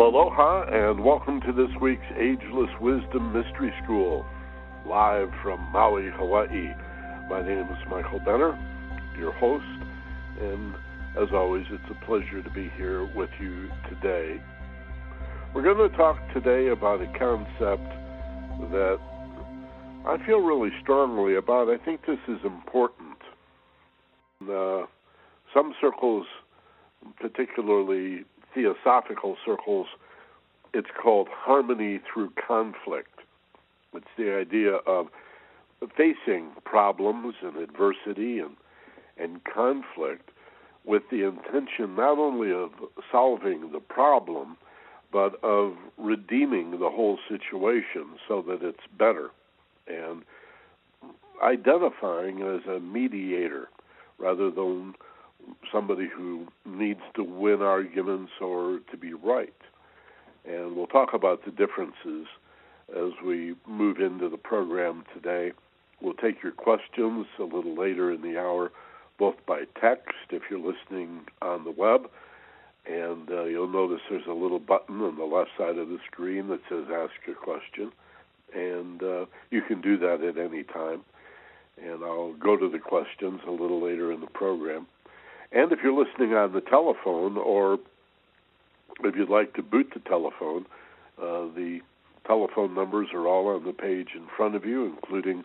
Aloha and welcome to this week's Ageless Wisdom Mystery School, live from Maui, Hawaii. My name is Michael Benner, your host, and as always, it's a pleasure to be here with you today. We're going to talk today about a concept that I feel really strongly about. I think this is important. Uh, some circles, particularly theosophical circles, it's called harmony through conflict. It's the idea of facing problems and adversity and and conflict with the intention not only of solving the problem but of redeeming the whole situation so that it's better and identifying as a mediator rather than somebody who needs to win arguments or to be right. And we'll talk about the differences as we move into the program today. We'll take your questions a little later in the hour, both by text if you're listening on the web, and uh, you'll notice there's a little button on the left side of the screen that says Ask a Question, and uh, you can do that at any time. And I'll go to the questions a little later in the program. And if you're listening on the telephone, or if you'd like to boot the telephone, uh, the telephone numbers are all on the page in front of you, including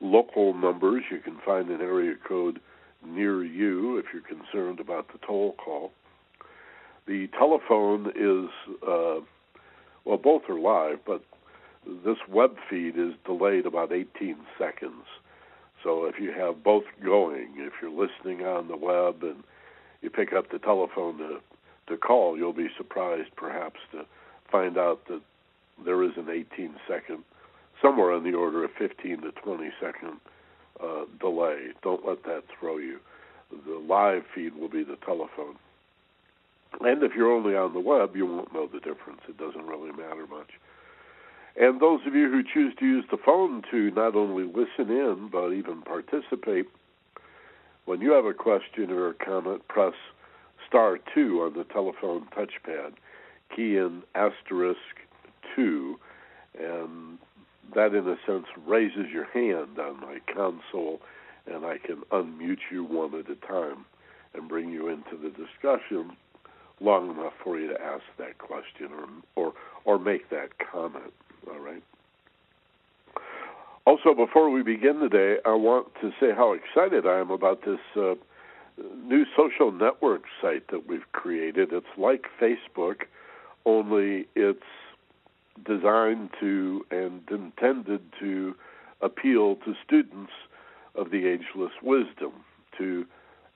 local numbers. You can find an area code near you if you're concerned about the toll call. The telephone is, uh, well, both are live, but this web feed is delayed about 18 seconds. So if you have both going, if you're listening on the web and you pick up the telephone to to call, you'll be surprised perhaps to find out that there is an 18 second, somewhere on the order of 15 to 20 second uh, delay. Don't let that throw you. The live feed will be the telephone. And if you're only on the web, you won't know the difference. It doesn't really matter much. And those of you who choose to use the phone to not only listen in, but even participate, when you have a question or a comment, press star 2 on the telephone touchpad, key in asterisk 2, and that, in a sense, raises your hand on my console, and I can unmute you one at a time and bring you into the discussion long enough for you to ask that question or or, or make that comment. All right. Also, before we begin today, I want to say how excited I am about this uh, new social network site that we've created. It's like Facebook, only it's designed to and intended to appeal to students of the ageless wisdom, to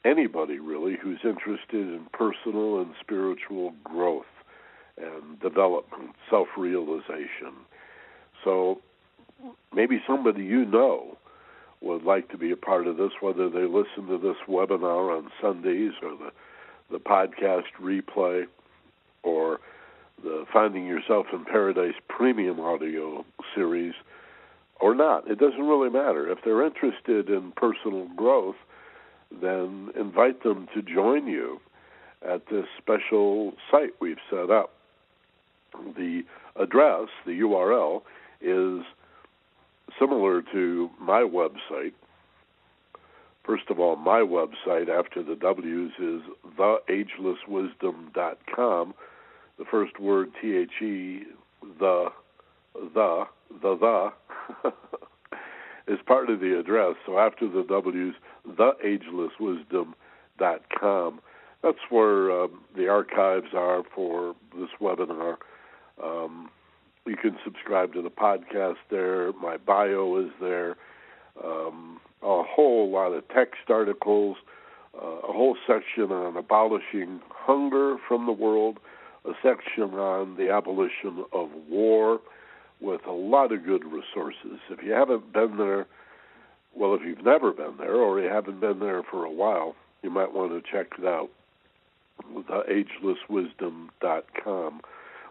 anybody really who's interested in personal and spiritual growth and development, self realization. So maybe somebody you know would like to be a part of this, whether they listen to this webinar on Sundays or the, the podcast replay or the Finding Yourself in Paradise premium audio series or not. It doesn't really matter. If they're interested in personal growth, then invite them to join you at this special site we've set up. The address, the URL, is similar to my website. First of all, my website after the W's is theagelesswisdom.com. The first word, T H E, the, the, the, the, is part of the address. So after the W's, theagelesswisdom.com. That's where um, the archives are for this webinar. Um, you can subscribe to the podcast there. My bio is there. Um, a whole lot of text articles, uh, a whole section on abolishing hunger from the world, a section on the abolition of war, with a lot of good resources. If you haven't been there, well, if you've never been there or you haven't been there for a while, you might want to check it out. TheAgelessWisdom.com.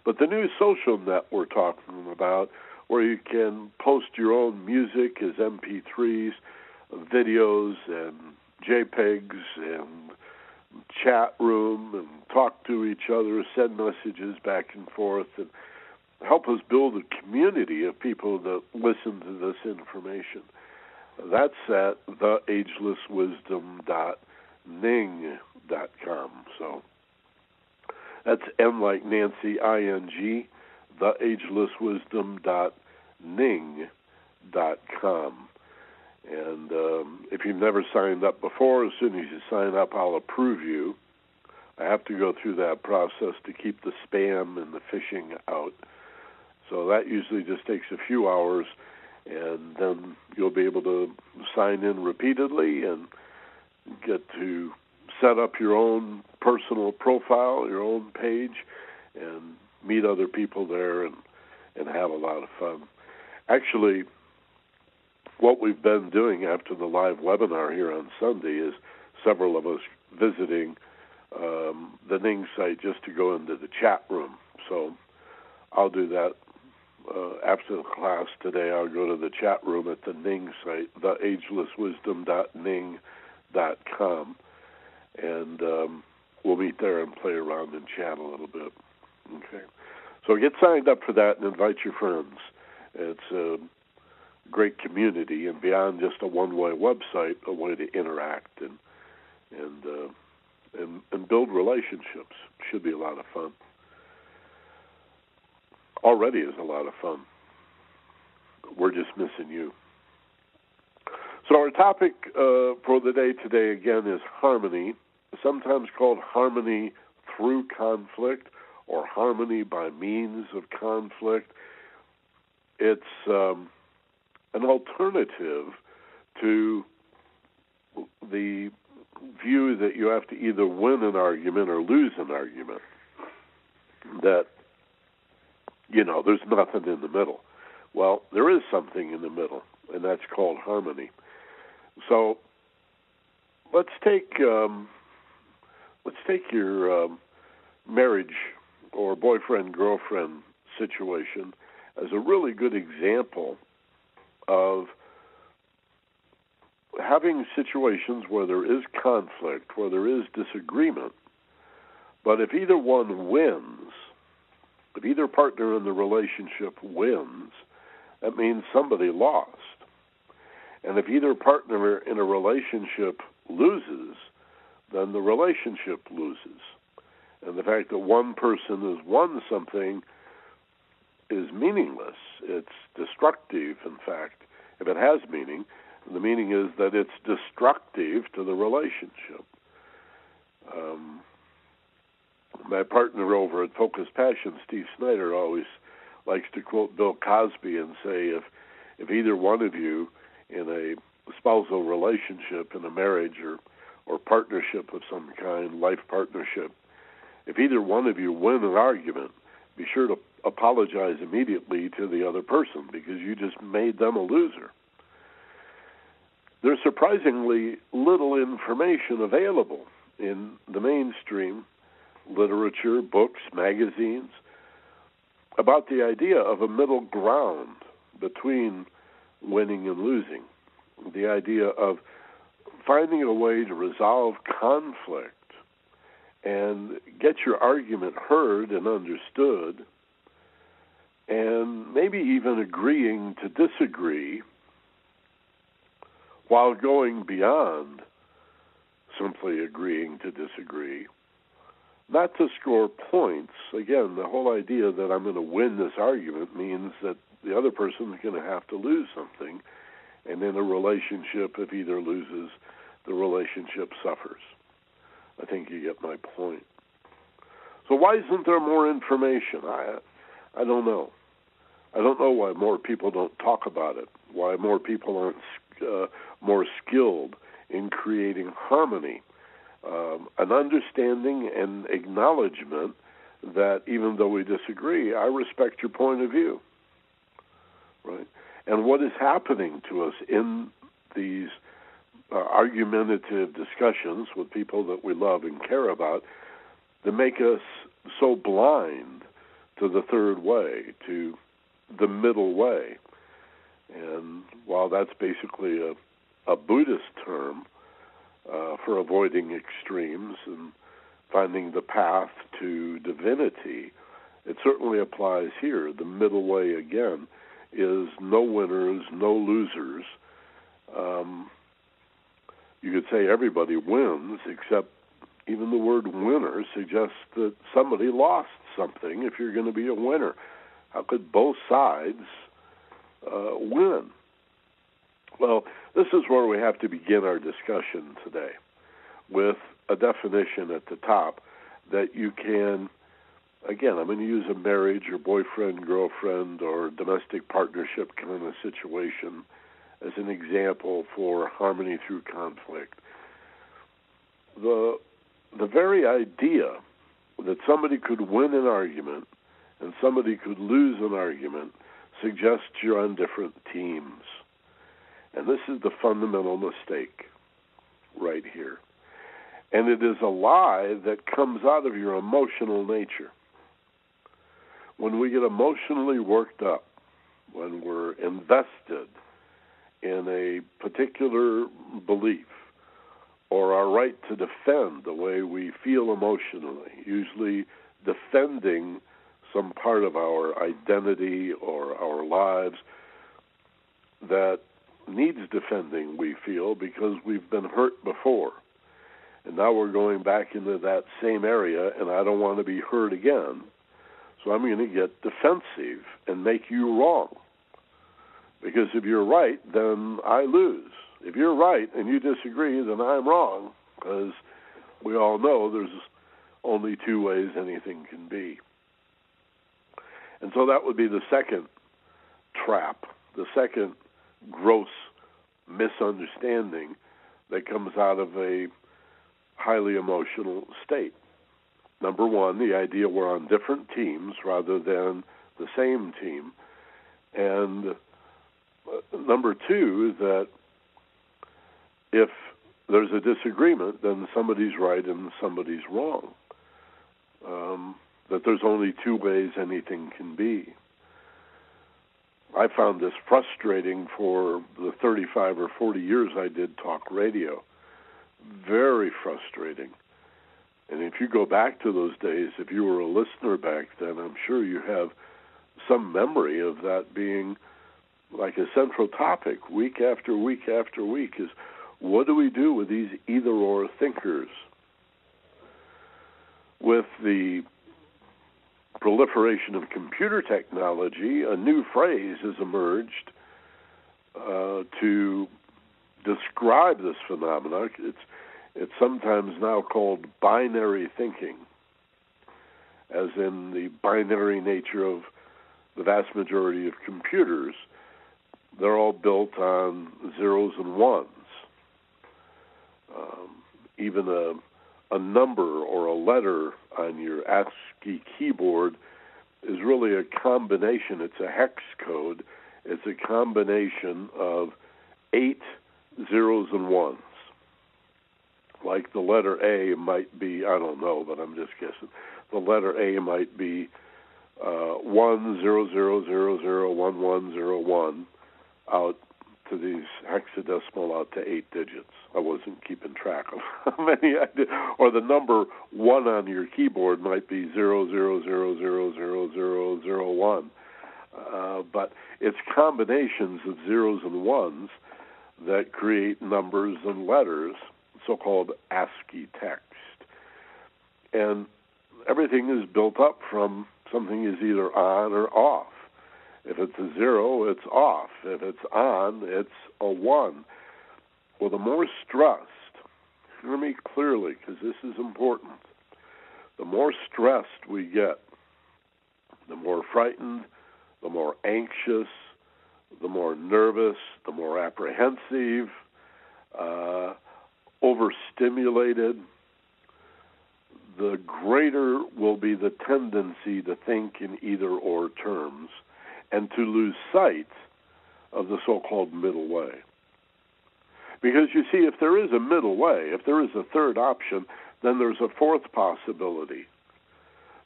But the new social net we're talking about, where you can post your own music as MP3s, videos, and JPEGs, and chat room, and talk to each other, send messages back and forth, and help us build a community of people that listen to this information. That's at theagelesswisdom.ning.com. So that's N like Nancy, I N G, theagelesswisdom.ning.com. And um, if you've never signed up before, as soon as you sign up, I'll approve you. I have to go through that process to keep the spam and the phishing out. So that usually just takes a few hours, and then you'll be able to sign in repeatedly and get to set up your own personal profile, your own page, and meet other people there and and have a lot of fun. Actually, what we've been doing after the live webinar here on Sunday is several of us visiting um, the Ning site just to go into the chat room. So I'll do that uh, after the class today. I'll go to the chat room at the Ning site, theagelesswisdom.ning.com, and um, we'll meet there and play around and chat a little bit. Okay. So get signed up for that and invite your friends. It's a great community and beyond just a one-way website, a way to interact and and uh, and, and build relationships. Should be a lot of fun. Already is a lot of fun. We're just missing you. So our topic uh, for the day today again is harmony, sometimes called harmony through conflict or harmony by means of conflict. It's um, an alternative to the view that you have to either win an argument or lose an argument. That, you know, there's nothing in the middle. Well, there is something in the middle, and that's called harmony. So let's take um, let's take your um, marriage or boyfriend girlfriend situation as a really good example of having situations where there is conflict, where there is disagreement, but if either one wins, if either partner in the relationship wins, that means somebody lost. And if either partner in a relationship loses, then the relationship loses. And the fact that one person has won something is meaningless. It's destructive, in fact, if it has meaning. The meaning is that it's destructive to the relationship. Um, my partner over at Focus Passion, Steve Snyder, always likes to quote Bill Cosby and say, if if either one of you in a spousal relationship, in a marriage or or partnership of some kind, life partnership, if either one of you win an argument, be sure to apologize immediately to the other person because you just made them a loser. There's surprisingly little information available in the mainstream literature, books, magazines about the idea of a middle ground between winning and losing. The idea of finding a way to resolve conflict and get your argument heard and understood and maybe even agreeing to disagree while going beyond simply agreeing to disagree. Not to score points. Again, the whole idea that I'm going to win this argument means that the other person is going to have to lose something. And in a relationship, if either loses, the relationship suffers. I think you get my point. So why isn't there more information? I I don't know. I don't know why more people don't talk about it. Why more people aren't uh, more skilled in creating harmony, um, an understanding and acknowledgement that even though we disagree, I respect your point of view. Right? And what is happening to us in these uh, argumentative discussions with people that we love and care about that make us so blind to the third way, to the middle way. And while that's basically a, a Buddhist term uh, for avoiding extremes, and finding the path to divinity, it certainly applies here. The middle way, again, is no winners, no losers. Um, you could say everybody wins, except even the word winner suggests that somebody lost something if you're going to be a winner. How could both sides uh, win? Well, this is where we have to begin our discussion today with a definition at the top that you can, again, I'm going to use a marriage or boyfriend, girlfriend, or domestic partnership kind of situation as an example for harmony through conflict. The, the very idea that somebody could win an argument and somebody could lose an argument suggests you're on different teams. And this is the fundamental mistake right here. And it is a lie that comes out of your emotional nature. When we get emotionally worked up, when we're invested in a particular belief or our right to defend the way we feel emotionally, usually defending some part of our identity or our lives that needs defending, we feel, because we've been hurt before. And now we're going back into that same area, and I don't want to be hurt again. So I'm going to get defensive and make you wrong. Because if you're right, then I lose. If you're right and you disagree, then I'm wrong. Because we all know there's only two ways anything can be. And so that would be the second trap, the second gross misunderstanding that comes out of a highly emotional state. Number one, the idea we're on different teams rather than the same team. And number two, that if there's a disagreement, then somebody's right and somebody's wrong. Um, that there's only two ways anything can be. I found this frustrating for the 35 or 40 years I did talk radio. Very frustrating. And if you go back to those days, if you were a listener back then, I'm sure you have some memory of that being like a central topic week after week after week is what do we do with these either or thinkers? With the proliferation of computer technology, a new phrase has emerged uh, to describe this phenomenon. It's it's sometimes now called binary thinking, as in the binary nature of the vast majority of computers. They're all built on zeros and ones. Um, even a a number or a letter on your ASCII keyboard is really a combination. It's a hex code. It's a combination of eight zeros and ones. Like the letter A might be, I don't know, but I'm just guessing. The letter A might be uh, one zero zero zero zero one one zero one out to these hexadecimal out to eight digits. I wasn't keeping track of how many I did. Or the number one on your keyboard might be zero zero zero zero zero zero zero one. Uh, but it's combinations of zeros and ones that create numbers and letters, so-called ASCII text. And everything is built up from something is either on or off. If it's a zero, it's off. If it's on, it's a one. Well, the more stressed, hear me clearly because this is important. The more stressed we get, the more frightened, the more anxious, the more nervous, the more apprehensive, uh, overstimulated, the greater will be the tendency to think in either or terms and to lose sight of the so called middle way. Because you see, if there is a middle way, if there is a third option, then there's a fourth possibility.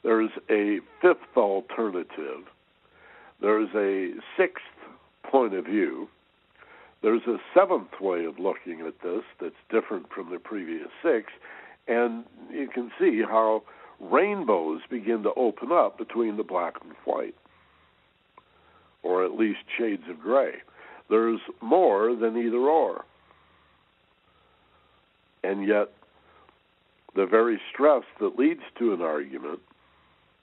There's a fifth alternative. There's a sixth point of view. There's a seventh way of looking at this that's different from the previous six. And you can see how rainbows begin to open up between the black and white, or at least shades of gray. There's more than either or. And yet, the very stress that leads to an argument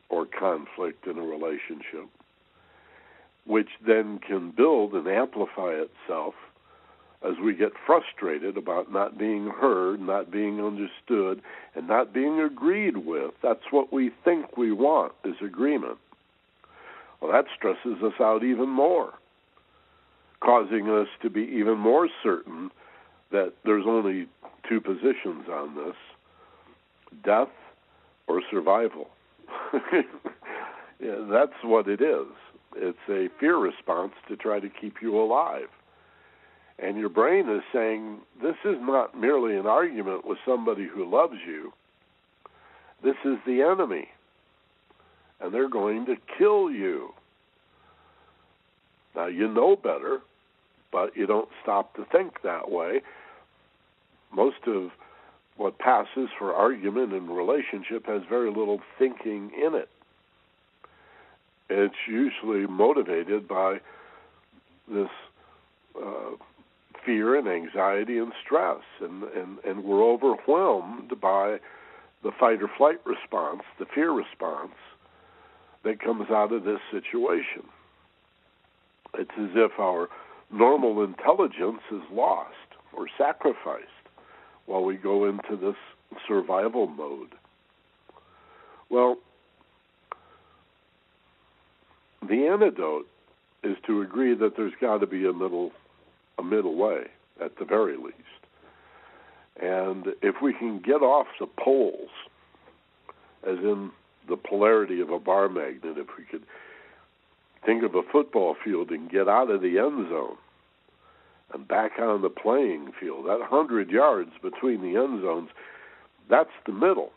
or conflict in a relationship, which then can build and amplify itself as we get frustrated about not being heard, not being understood, and not being agreed with. That's what we think we want is agreement. Well, that stresses us out even more, causing us to be even more certain that there's only two positions on this death or survival. yeah, that's what it is. It's a fear response to try to keep you alive. And your brain is saying, this is not merely an argument with somebody who loves you. This is the enemy. And they're going to kill you. Now, you know better, but you don't stop to think that way. Most of what passes for argument in relationship has very little thinking in it. It's usually motivated by this uh, fear and anxiety and stress, and, and, and we're overwhelmed by the fight or flight response, the fear response that comes out of this situation. It's as if our normal intelligence is lost or sacrificed while we go into this survival mode. Well, the antidote is to agree that there's got to be a middle a middle way at the very least. And if we can get off the poles, as in the polarity of a bar magnet, if we could think of a football field and get out of the end zone and back on the playing field. That 100 yards between the end zones, that's the middle.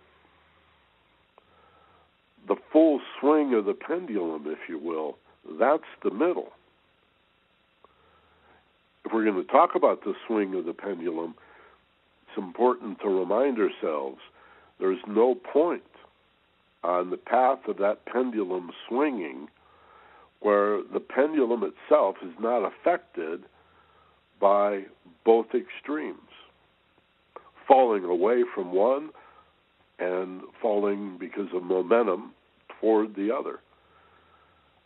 The full swing of the pendulum, if you will, that's the middle. If we're going to talk about the swing of the pendulum, it's important to remind ourselves there's no point on the path of that pendulum swinging where the pendulum itself is not affected by both extremes, falling away from one and falling because of momentum toward the other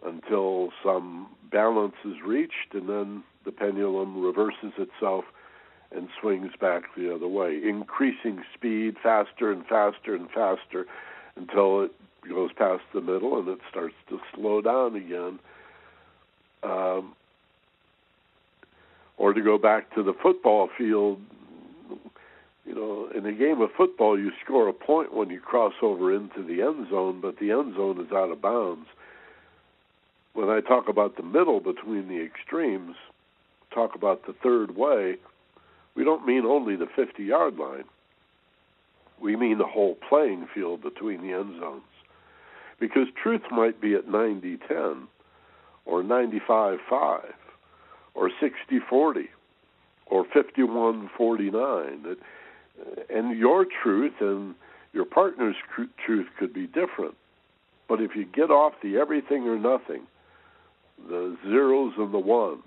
until some balance is reached and then the pendulum reverses itself and swings back the other way, increasing speed faster and faster and faster until it goes past the middle and it starts to slow down again. Um, or to go back to the football field, you know, in a game of football, you score a point when you cross over into the end zone, but the end zone is out of bounds. When I talk about the middle between the extremes, talk about the third way, we don't mean only the 50 yard line. We mean the whole playing field between the end zones. Because truth might be at 90 10 or 95 5 or 60 40 or 51 49. Uh, and your truth and your partner's truth could be different. But if you get off the everything or nothing, the zeros and the ones,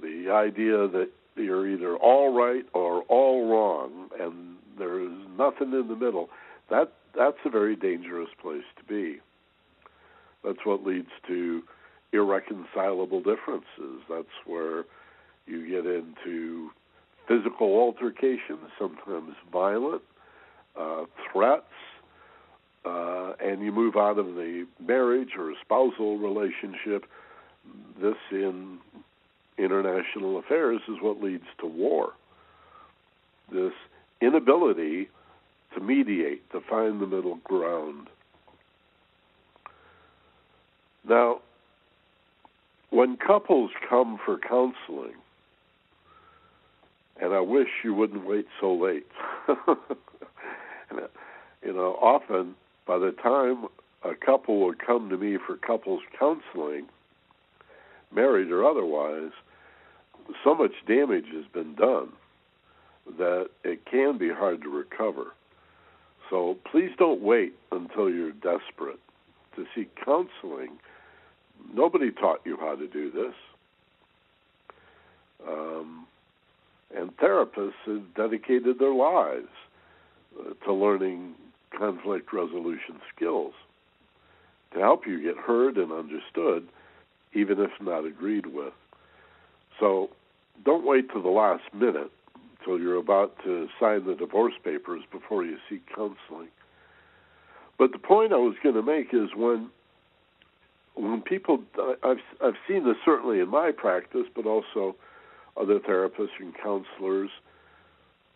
the idea that you're either all right or all wrong and there is nothing in the middle, that that's a very dangerous place to be. That's what leads to irreconcilable differences. That's where you get into physical altercations, sometimes violent, uh, threats, uh, and you move out of the marriage or spousal relationship. This in international affairs is what leads to war. This inability to mediate, to find the middle ground. Now, when couples come for counseling, and I wish you wouldn't wait so late. you know, often by the time a couple would come to me for couples counseling, married or otherwise, so much damage has been done that it can be hard to recover. So please don't wait until you're desperate to seek counseling. Nobody taught you how to do this. Um, and therapists have dedicated their lives uh, to learning conflict resolution skills to help you get heard and understood, even if not agreed with. So don't wait till the last minute, till you're about to sign the divorce papers before you seek counseling. But the point I was going to make is when when people I've I've seen this certainly in my practice, but also other therapists and counselors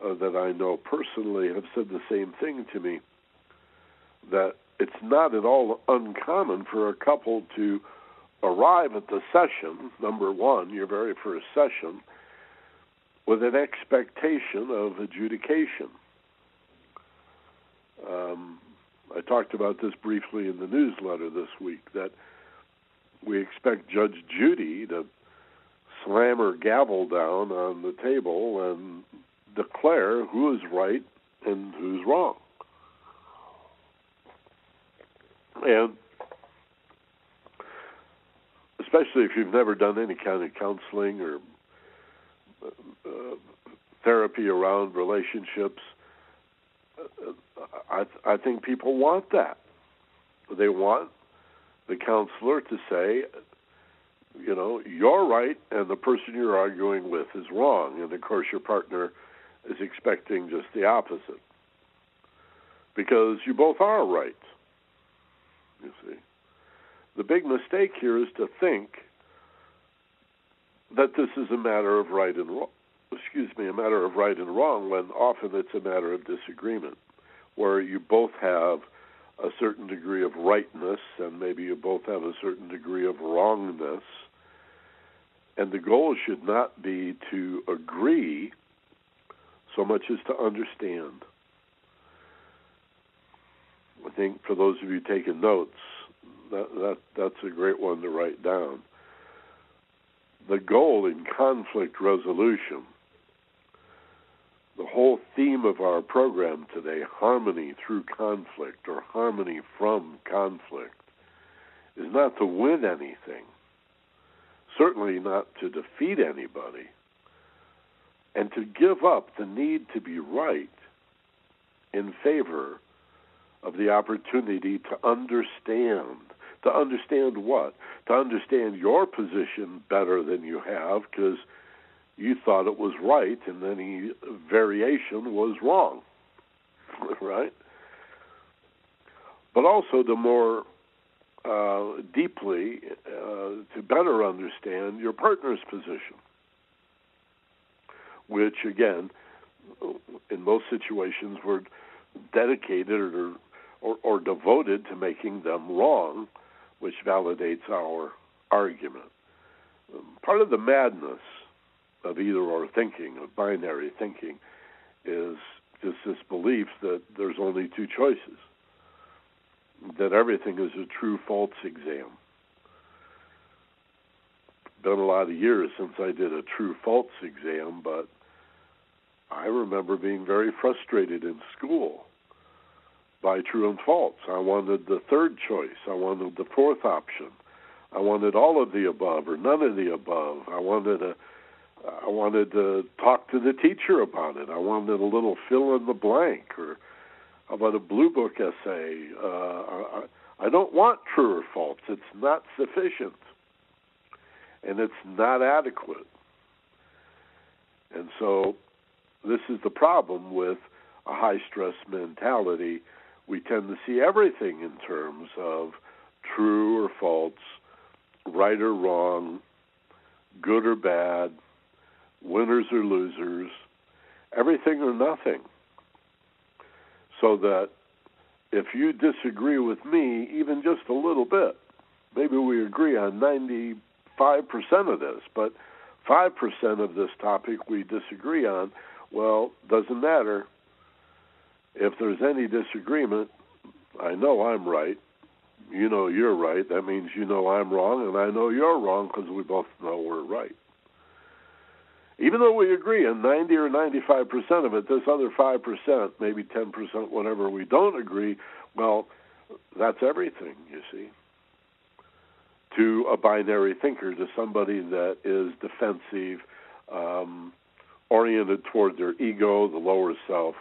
uh, that I know personally have said the same thing to me that it's not at all uncommon for a couple to arrive at the session, number one, your very first session, with an expectation of adjudication. Um, I talked about this briefly in the newsletter this week that we expect Judge Judy to slam her gavel down on the table and declare who is right and who's wrong. And especially if you've never done any kind of counseling or therapy around relationships, I, I think people want that. They want the counselor to say, you know, you're right and the person you're arguing with is wrong. And of course, your partner is expecting just the opposite because you both are right. You see, the big mistake here is to think that this is a matter of right and wrong. Excuse me, a matter of right and wrong when often it's a matter of disagreement, where you both have a certain degree of rightness and maybe you both have a certain degree of wrongness. And the goal should not be to agree so much as to understand. I think for those of you taking notes, that, that that's a great one to write down. The goal in conflict resolution, the whole theme of our program today, harmony through conflict or harmony from conflict, is not to win anything, certainly not to defeat anybody, and to give up the need to be right in favor of the opportunity to understand. To understand what? To understand your position better than you have because you thought it was right and any variation was wrong. right? But also to more uh, deeply, uh, to better understand your partner's position, which again, in most situations, we're dedicated or or, or devoted to making them wrong, which validates our argument. Um, part of the madness of either or thinking, of binary thinking, is just this belief that there's only two choices, that everything is a true false exam. Been a lot of years since I did a true false exam, but I remember being very frustrated in school by true and false. I wanted the third choice. I wanted the fourth option. I wanted all of the above or none of the above. I wanted to I wanted to talk to the teacher about it. I wanted a little fill in the blank or about a blue book essay. Uh, I, I don't want true or false. It's not sufficient, and it's not adequate. And so, this is the problem with a high stress mentality we tend to see everything in terms of true or false, right or wrong, good or bad, winners or losers, everything or nothing. So that if you disagree with me even just a little bit, maybe we agree on 95% of this, but 5% of this topic we disagree on, well, doesn't matter if there's any disagreement, I know I'm right. You know you're right. That means you know I'm wrong, and I know you're wrong because we both know we're right. Even though we agree on 90 or 95% of it, this other 5%, maybe 10%, whatever we don't agree, well, that's everything, you see. To a binary thinker, to somebody that is defensive, um, oriented toward their ego, the lower self,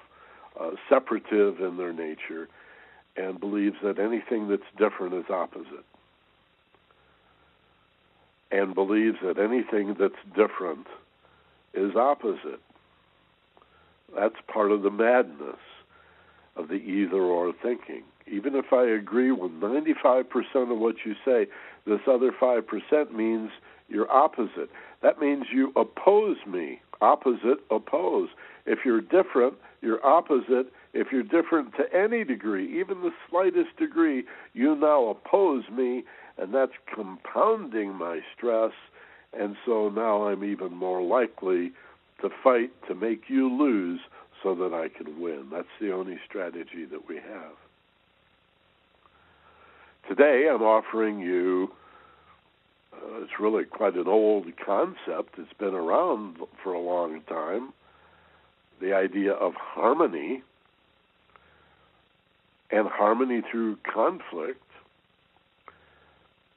uh, separative in their nature, and believes that anything that's different is opposite. And believes that anything that's different is opposite. That's part of the madness of the either or thinking. Even if I agree with 95% of what you say, this other 5% means you're opposite. That means you oppose me. Opposite, oppose. If you're different, you're opposite. If you're different to any degree, even the slightest degree, you now oppose me, and that's compounding my stress. And so now I'm even more likely to fight to make you lose so that I can win. That's the only strategy that we have. Today, I'm offering you. Uh, it's really quite an old concept. It's been around for a long time. The idea of harmony and harmony through conflict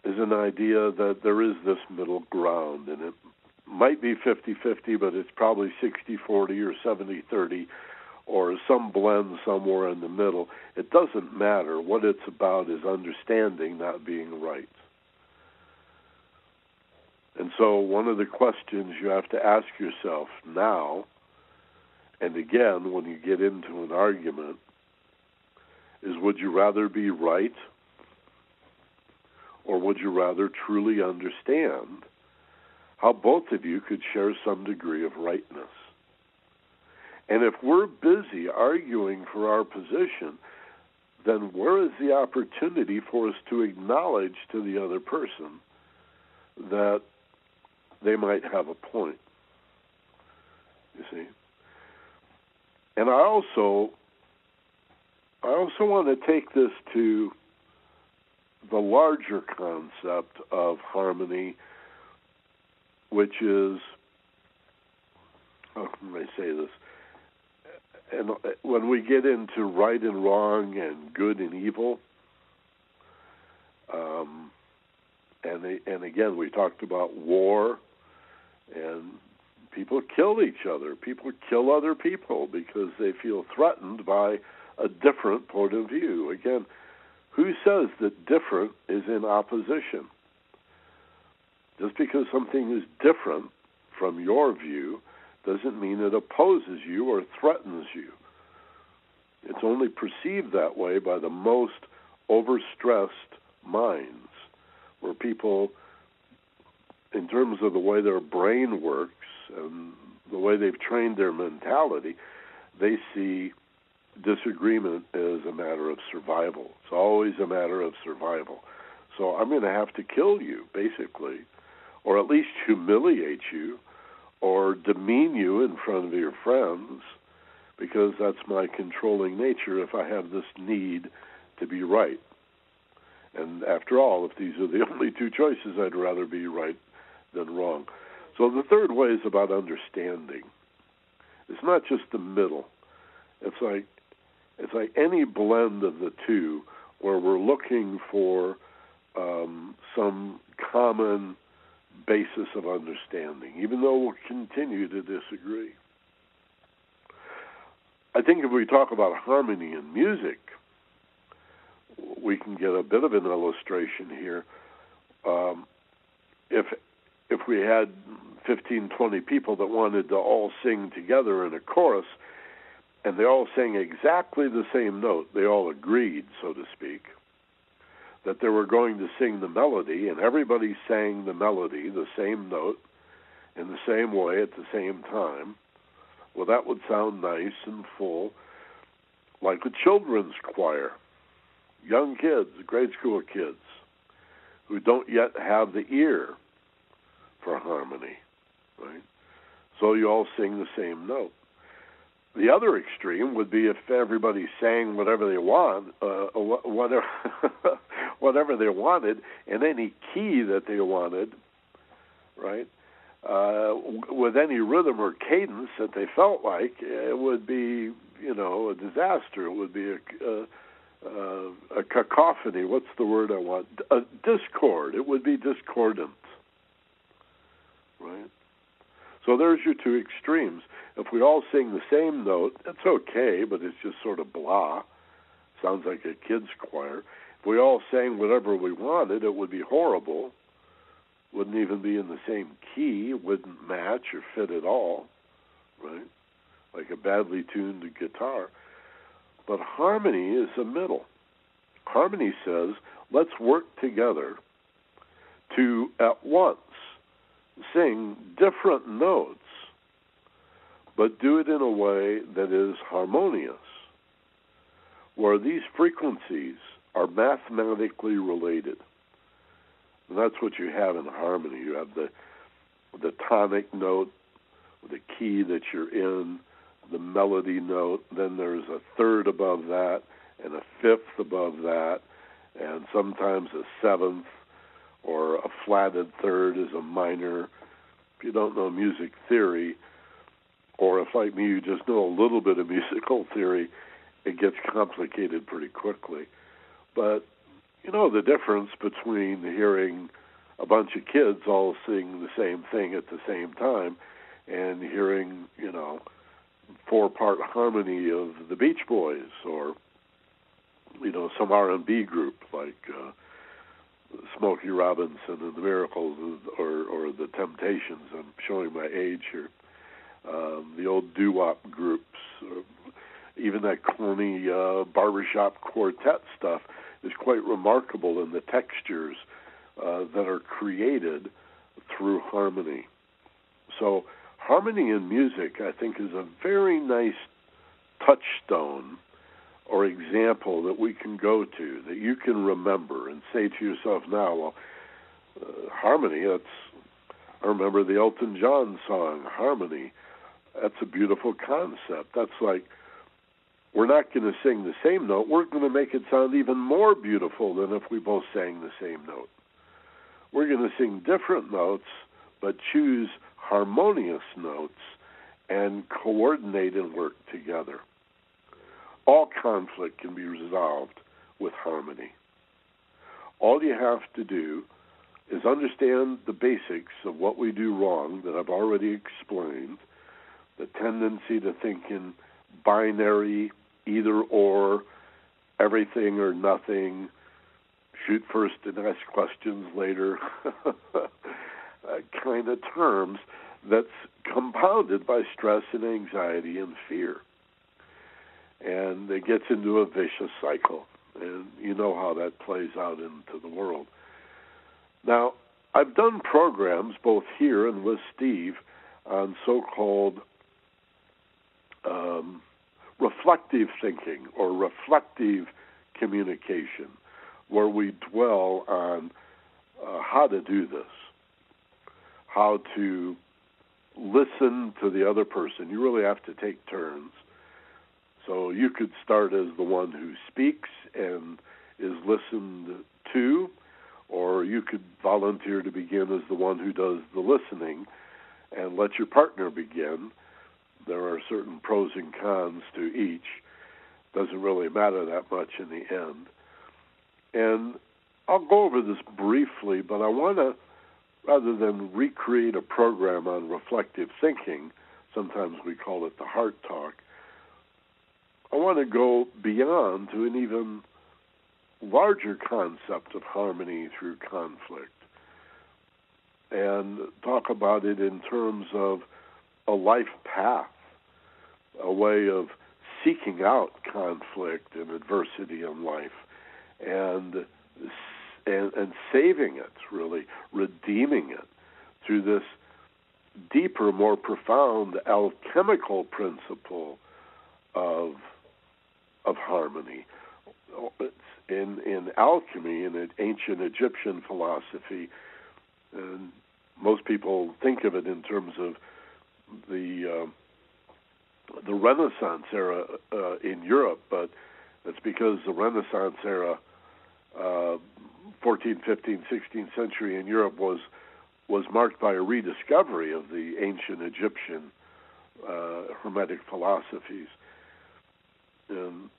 is an idea that there is this middle ground, and it might be 50 50, but it's probably 60 40 or 70 30 or some blend somewhere in the middle. It doesn't matter. What it's about is understanding, not being right. And so, one of the questions you have to ask yourself now, and again when you get into an argument, is would you rather be right or would you rather truly understand how both of you could share some degree of rightness? And if we're busy arguing for our position, then where is the opportunity for us to acknowledge to the other person that they might have a point? You see? And I also I also want to take this to the larger concept of harmony, which is how can I say this? and when we get into right and wrong and good and evil, um, and and again we talked about war, and people kill each other. People kill other people because they feel threatened by a different point of view. Again, who says that different is in opposition? Just because something is different from your view doesn't mean it opposes you or threatens you. It's only perceived that way by the most overstressed minds, where people, in terms of the way their brain works and the way they've trained their mentality, they see disagreement as a matter of survival. It's always a matter of survival. So I'm going to have to kill you, basically, or at least humiliate you or demean you in front of your friends because that's my controlling nature if I have this need to be right. And after all, if these are the only two choices, I'd rather be right than wrong. So the third way is about understanding. It's not just the middle. It's like it's like any blend of the two where we're looking for um, some common basis of understanding, even though we'll continue to disagree. I think if we talk about harmony in music, we can get a bit of an illustration here. Um, if if we had 15, 20 people that wanted to all sing together in a chorus, and they all sang exactly the same note, they all agreed, so to speak that they were going to sing the melody, and everybody sang the melody, the same note, in the same way at the same time. Well, that would sound nice and full, like a children's choir. Young kids, grade school kids, who don't yet have the ear for harmony, right? So you all sing the same note. The other extreme would be if everybody sang whatever they want, uh, whatever whatever they wanted in any key that they wanted, right? uh, with any rhythm or cadence that they felt like, it would be, you know, a disaster. It would be a, a, a, a cacophony. What's the word I want? A discord. It would be discordant. Right? So there's your two extremes. If we all sing the same note, it's okay, but it's just sort of blah. Sounds like a kid's choir. If we all sang whatever we wanted, it would be horrible wouldn't even be in the same key, wouldn't match or fit at all, right? Like a badly tuned guitar. But harmony is the middle. Harmony says, let's work together to at once sing different notes, but do it in a way that is harmonious, where these frequencies are mathematically related. And that's what you have in harmony. You have the the tonic note, the key that you're in, the melody note. Then there's a third above that, and a fifth above that, and sometimes a seventh or a flatted third is a minor. If you don't know music theory, or if like me you just know a little bit of musical theory, it gets complicated pretty quickly. But you know the difference between hearing a bunch of kids all sing the same thing at the same time and hearing you know four part harmony of the beach boys or you know some r&b group like uh smokey robinson and the miracles or or the temptations i'm showing my age here um the old doo-wop groups or even that corny uh barbershop quartet stuff is quite remarkable in the textures uh, that are created through harmony. So, harmony in music, I think, is a very nice touchstone or example that we can go to that you can remember and say to yourself now, well, uh, harmony, that's, I remember the Elton John song, Harmony. That's a beautiful concept. That's like, we're not going to sing the same note. We're going to make it sound even more beautiful than if we both sang the same note. We're going to sing different notes, but choose harmonious notes and coordinate and work together. All conflict can be resolved with harmony. All you have to do is understand the basics of what we do wrong that I've already explained, the tendency to think in binary either or, everything or nothing, shoot first and ask questions later uh, kind of terms that's compounded by stress and anxiety and fear. And it gets into a vicious cycle. And you know how that plays out into the world. Now, I've done programs both here and with Steve on so called um, reflective thinking or reflective communication, where we dwell on uh, how to do this, how to listen to the other person. You really have to take turns. So you could start as the one who speaks and is listened to, or you could volunteer to begin as the one who does the listening and let your partner begin there are certain pros and cons to each. Doesn't really matter that much in the end. And I'll go over this briefly, but I want to, rather than recreate a program on reflective thinking, sometimes we call it the heart talk, I want to go beyond to an even larger concept of harmony through conflict and talk about it in terms of a life path, a way of seeking out conflict and adversity in life, and and, and saving it, really redeeming it through this deeper, more profound alchemical principle of of harmony. In in alchemy, in ancient Egyptian philosophy, and most people think of it in terms of the uh, the Renaissance era uh, in Europe, but it's because the Renaissance era, uh, 14th, 15th, 16th century in Europe was was marked by a rediscovery of the ancient Egyptian uh, Hermetic philosophies. And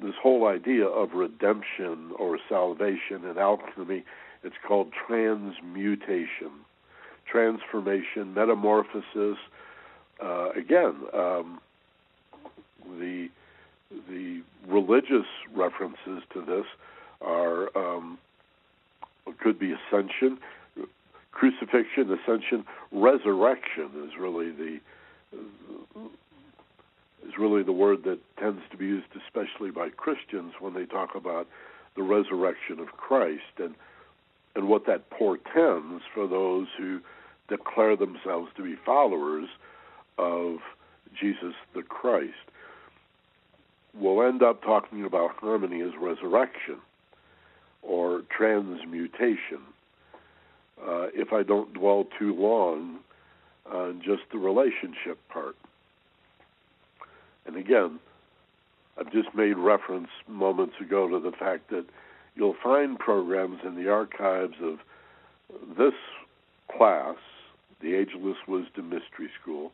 this whole idea of redemption or salvation in alchemy, it's called transmutation, transformation, metamorphosis. Uh, again, um, the the religious references to this are um, could be ascension, crucifixion, ascension, resurrection is really the is really the word that tends to be used especially by Christians when they talk about the resurrection of Christ and and what that portends for those who declare themselves to be followers of Jesus the Christ. We'll end up talking about harmony as resurrection or transmutation uh, if I don't dwell too long on just the relationship part. And again, I've just made reference moments ago to the fact that you'll find programs in the archives of this class, the Ageless Wisdom Mystery School,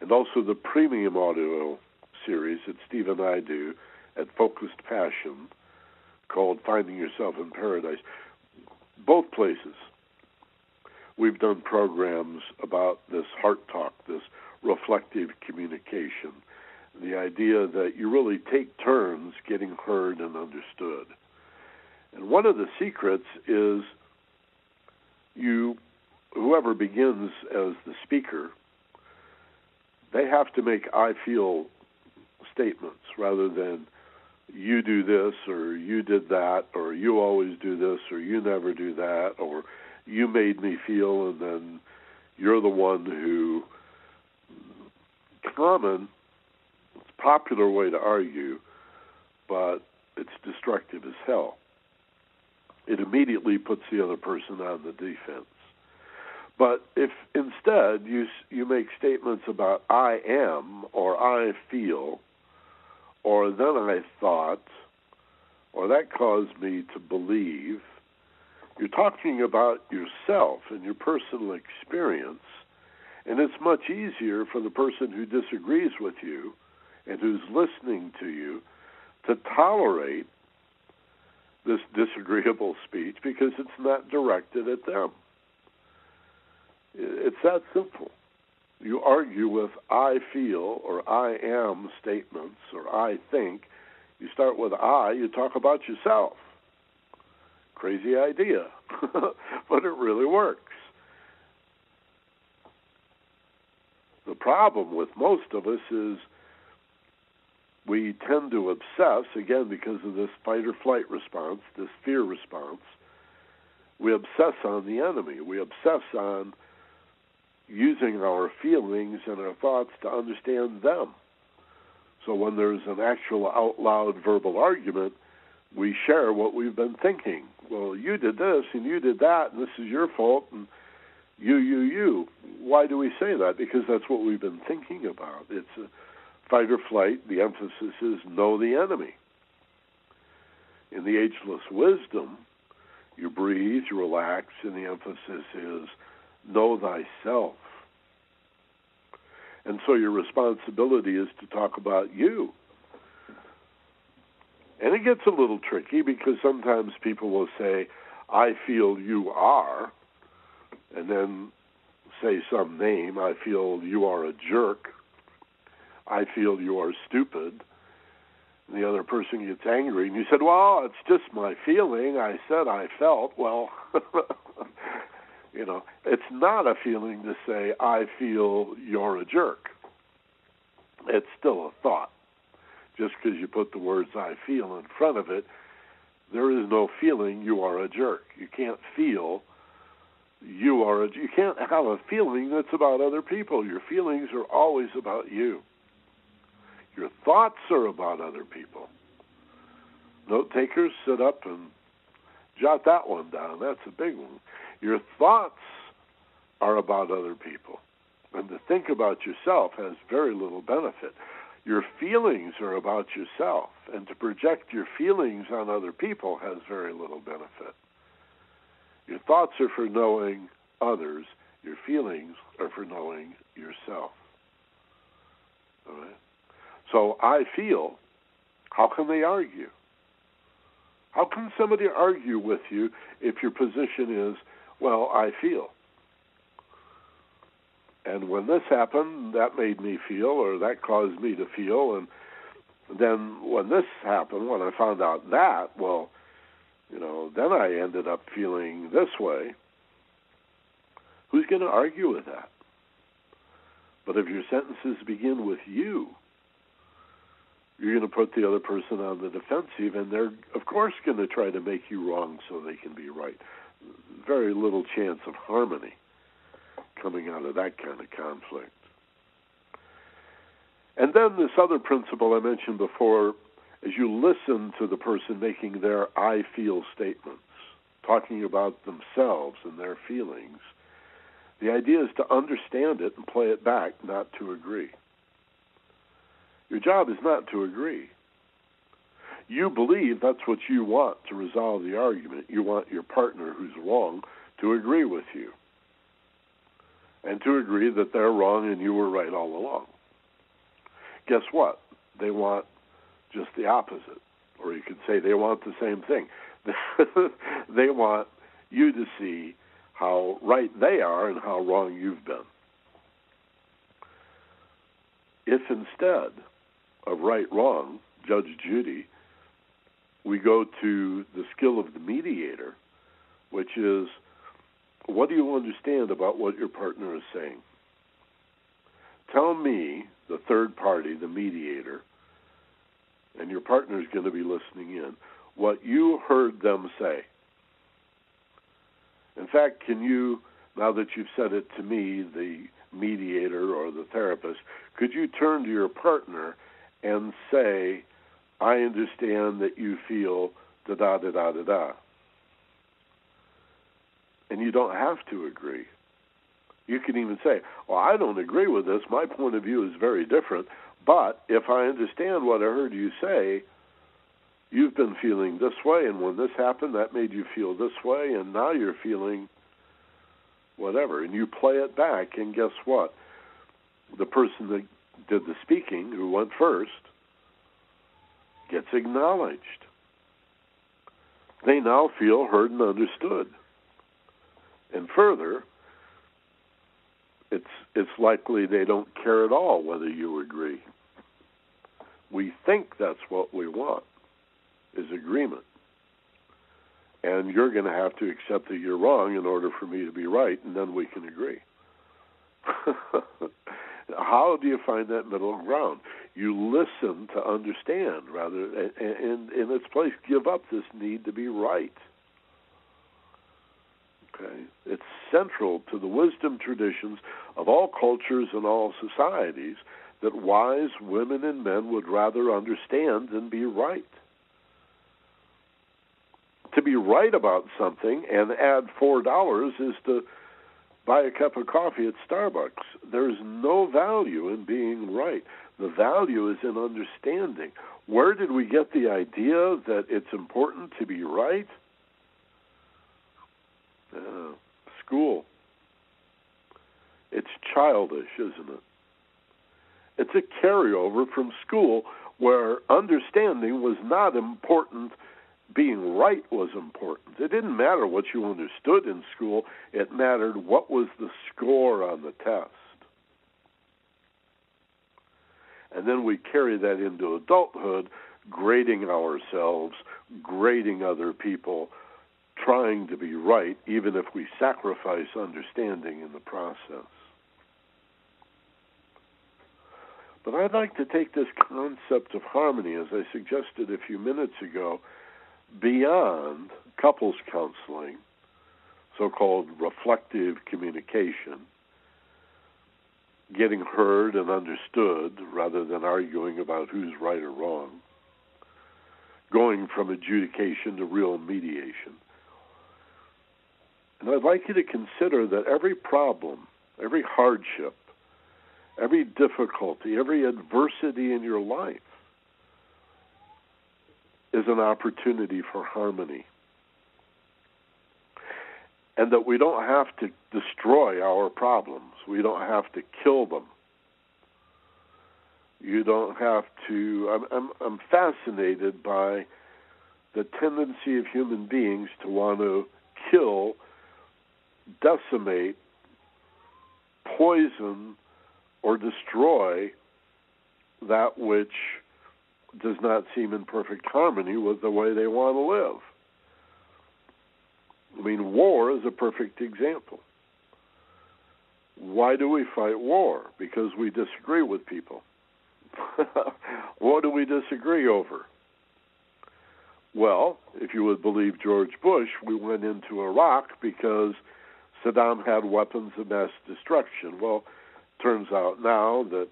and also the premium audio series that Steve and I do at Focused Passion called Finding Yourself in Paradise. Both places, we've done programs about this heart talk, this reflective communication, the idea that you really take turns getting heard and understood. And one of the secrets is you, whoever begins as the speaker, they have to make I feel statements rather than you do this or you did that or you always do this or you never do that or you made me feel and then you're the one who common popular way to argue but it's destructive as hell. It immediately puts the other person on the defense. But if instead you you make statements about I am or I feel or then I thought or that caused me to believe you're talking about yourself and your personal experience, and it's much easier for the person who disagrees with you and who's listening to you to tolerate this disagreeable speech because it's not directed at them. It's that simple. You argue with I feel or I am statements or I think. You start with I, you talk about yourself crazy idea, but it really works. The problem with most of us is we tend to obsess, again, because of this fight or flight response, this fear response. We obsess on the enemy. We obsess on using our feelings and our thoughts to understand them. So when there's an actual out loud verbal argument, we share what we've been thinking. Well, you did this and you did that, and this is your fault, and you, you, you. Why do we say that? Because that's what we've been thinking about. It's a fight or flight. The emphasis is know the enemy. In the ageless wisdom, you breathe, you relax, and the emphasis is know thyself. And so your responsibility is to talk about you and it gets a little tricky because sometimes people will say, I feel you are, and then say some name. I feel you are a jerk. I feel you are stupid. And the other person gets angry, and you said, Well, it's just my feeling. I said I felt. Well, you know, it's not a feeling to say, I feel you're a jerk. It's still a thought just because you put the words I feel in front of it, there is no feeling you are a jerk. You can't feel you are a you can't have a feeling that's about other people. Your feelings are always about you. Your thoughts are about other people. Note takers, sit up and jot that one down. That's a big one. Your thoughts are about other people. And to think about yourself has very little benefit your feelings are about yourself, and to project your feelings on other people has very little benefit. Your thoughts are for knowing others. Your feelings are for knowing yourself. All right? So I feel. How can they argue? How can somebody argue with you if your position is, well, I feel? And when this happened, that made me feel, or that caused me to feel. And then when this happened, when I found out that, well, you know, then I ended up feeling this way. Who's going to argue with that? But if your sentences begin with you, you're going to put the other person on the defensive, and they're, of course, going to try to make you wrong so they can be right. Very little chance of harmony coming out of that kind of conflict. And then this other principle I mentioned before as you listen to the person making their I feel statements, talking about themselves and their feelings, the idea is to understand it and play it back, not to agree. Your job is not to agree. You believe that's what you want to resolve the argument. You want your partner who's wrong to agree with you and to agree that they're wrong and you were right all along. Guess what? They want just the opposite. Or you could say they want the same thing. they want you to see how right they are and how wrong you've been. If instead of right wrong, Judge Judy, we go to the skill of the mediator, which is what do you understand about what your partner is saying? Tell me, the third party, the mediator, and your partner is going to be listening in, what you heard them say. In fact, can you, now that you've said it to me, the mediator or the therapist, could you turn to your partner and say, I understand that you feel da da da da da da. And you don't have to agree. You can even say, Well, I don't agree with this. My point of view is very different. But if I understand what I heard you say, you've been feeling this way, and when this happened, that made you feel this way, and now you're feeling whatever. And you play it back, and guess what? The person that did the speaking, who went first, gets acknowledged. They now feel heard and understood. And further, it's it's likely they don't care at all whether you agree. We think that's what we want is agreement. And you're going to have to accept that you're wrong in order for me to be right, and then we can agree. How do you find that middle ground? You listen to understand rather, and in its place, give up this need to be right. Okay, it's central to the wisdom traditions of all cultures and all societies that wise women and men would rather understand than be right. To be right about something and add four dollars is to buy a cup of coffee at Starbucks. There's no value in being right. The value is in understanding. Where did we get the idea that it's important to be right? Uh, school. It's childish, isn't it? It's a carryover from school where understanding was not important being right was important. It didn't matter what you understood in school, it mattered what was the score on the test. And then we carry that into adulthood, grading ourselves, grading other people, trying to be right, even if we sacrifice understanding in the process. But I'd like to take this concept of harmony, as I suggested a few minutes ago, beyond couples counseling, so called reflective communication, getting heard and understood rather than arguing about who's right or wrong, going from adjudication to real mediation. And I'd like you to consider that every problem, every hardship, every difficulty, every adversity in your life is an opportunity for harmony. and that we don't have to destroy our problems. We don't have to kill them. You don't have to. I'm, I'm, I'm fascinated by the tendency of human beings to want to kill, decimate, poison, or destroy that which does not seem in perfect harmony with the way they want to live. I mean, war is a perfect example. Why do we fight war? Because we disagree with people. what do we disagree over? Well, if you would believe George Bush, we went into Iraq because Saddam had weapons of mass destruction. Well, turns out now that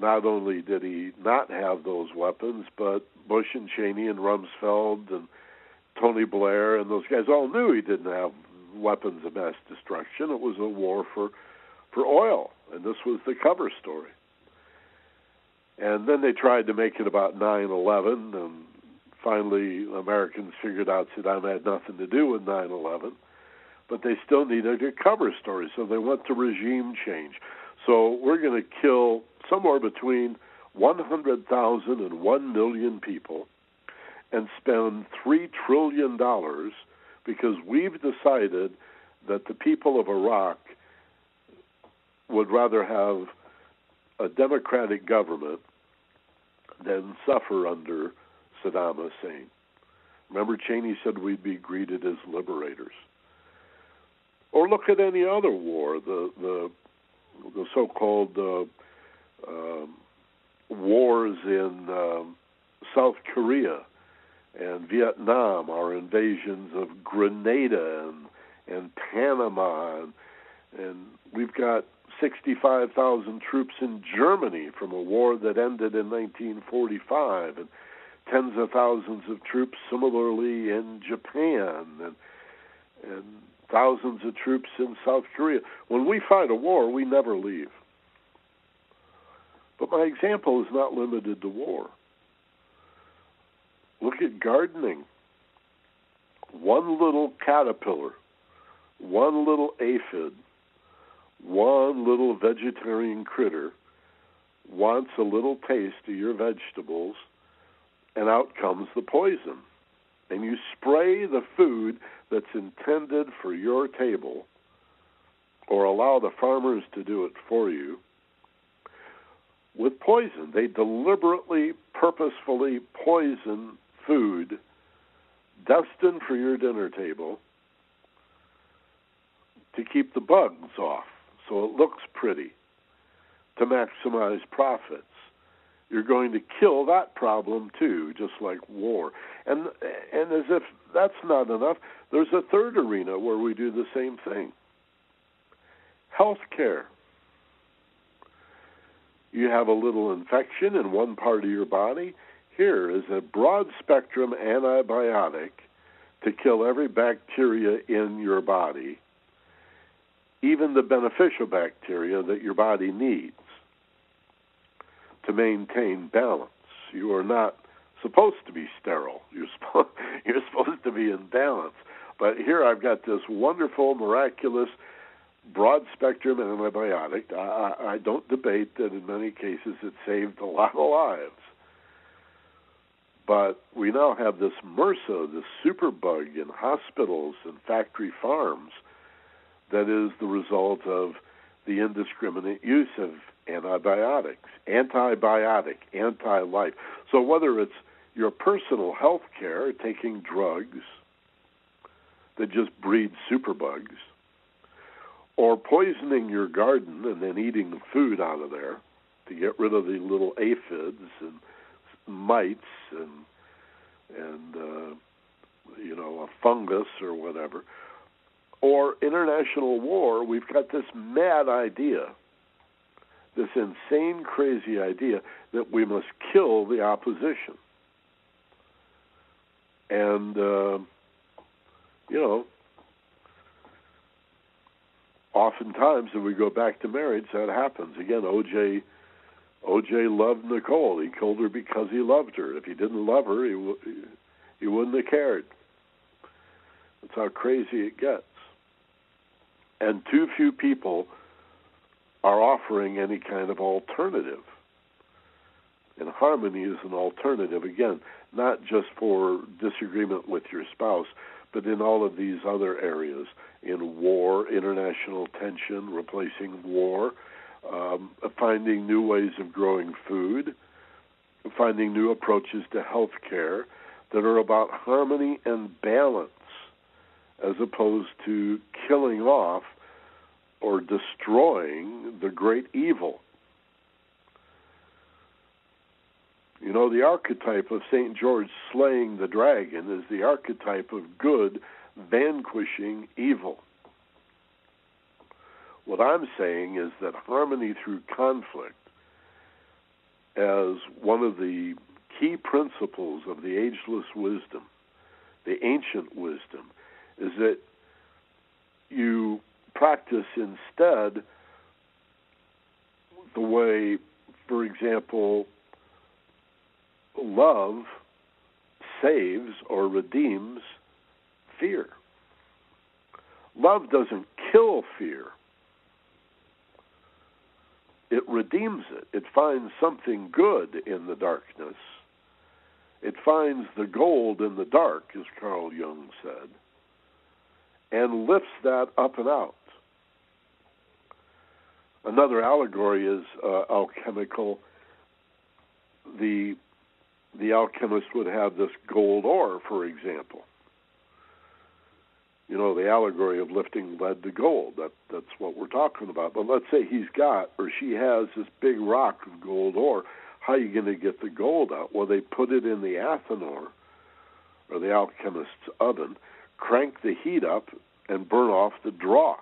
not only did he not have those weapons, but Bush and Cheney and Rumsfeld and Tony Blair and those guys all knew he didn't have weapons of mass destruction. It was a war for for oil, and this was the cover story. And then they tried to make it about 9/11, and finally Americans figured out Saddam had nothing to do with 9/11, but they still needed a cover story, so they went to regime change. So we're going to kill somewhere between 100,000 and 1 million people and spend $3 trillion because we've decided that the people of Iraq would rather have a democratic government than suffer under Saddam Hussein. Remember, Cheney said we'd be greeted as liberators. Or look at any other war, the the the so-called uh, uh, wars in um, South Korea and Vietnam, our invasions of Grenada and and Panama, and, and we've got 65,000 troops in Germany from a war that ended in 1945, and tens of thousands of troops similarly in Japan, and and thousands of troops in South Korea. When we fight a war, we never leave. But my example is not limited to war. Look at gardening. One little caterpillar, one little aphid, one little vegetarian critter wants a little taste of your vegetables, and out comes the poison. And you spray the food that's intended for your table, or allow the farmers to do it for you, with poison. They deliberately, purposefully poison food destined for your dinner table to keep the bugs off so it looks pretty, to maximize profits. You're going to kill that problem too, just like war. And and as if that's not enough, there's a third arena where we do the same thing. Health care. You have a little infection in one part of your body, here is a broad spectrum antibiotic to kill every bacteria in your body, even the beneficial bacteria that your body needs to maintain balance. You are not supposed to be sterile. You're supposed you're supposed to be in balance. But here I've got this wonderful, miraculous, broad spectrum antibiotic. I, I don't debate that in many cases it saved a lot of lives. But we now have this MRSA, this superbug in hospitals and factory farms that is the result of the indiscriminate use of antibiotics, antibiotic, anti life. So whether it's your personal health care, taking drugs that just breed superbugs, or poisoning your garden and then eating the food out of there to get rid of the little aphids and mites and and uh, you know a fungus or whatever, or international war. We've got this mad idea, this insane, crazy idea that we must kill the opposition, and uh, you know. Oftentimes, if we go back to marriage, that happens. Again, O.J. O.J. loved Nicole. He killed her because he loved her. If he didn't love her, he w- he wouldn't have cared. That's how crazy it gets. And too few people are offering any kind of alternative. And harmony is an alternative, again, not just for disagreement with your spouse, but in all of these other areas in war, international tension, replacing war, um, finding new ways of growing food, finding new approaches to health care that are about harmony and balance as opposed to killing off or destroying the great evil. You know, the archetype of St. George slaying the dragon is the archetype of good vanquishing evil. What I'm saying is that harmony through conflict, as one of the key principles of the ageless wisdom, the ancient wisdom, is that you practice instead the way, for example, love saves or redeems fear. Love doesn't kill fear it redeems it. It finds something good in the darkness. It finds the gold in the dark, as Carl Jung said, and lifts that up and out. Another allegory is uh, alchemical. The the alchemist would have this gold ore, for example, you know, the allegory of lifting lead to gold. That that's what we're talking about. But let's say he's got or she has this big rock of gold ore. How are you going to get the gold out? Well, they put it in the athanor, or the alchemist's oven, crank the heat up, and burn off the dross.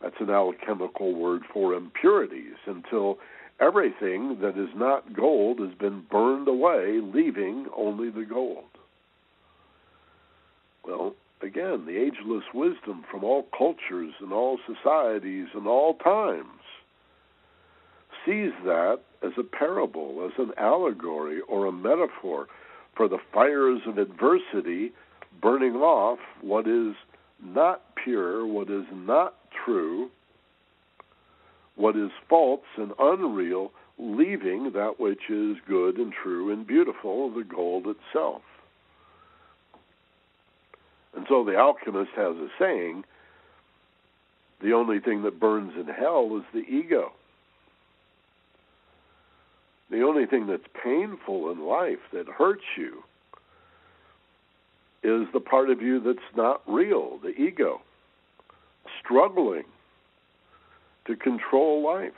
That's an alchemical word for impurities until everything that is not gold has been burned away, leaving only the gold. Well, again, the ageless wisdom from all cultures and all societies and all times sees that as a parable, as an allegory or a metaphor for the fires of adversity burning off what is not pure, what is not true, what is false and unreal, leaving that which is good and true and beautiful, the gold itself. And so the alchemist has a saying the only thing that burns in hell is the ego. The only thing that's painful in life that hurts you is the part of you that's not real, the ego, struggling to control life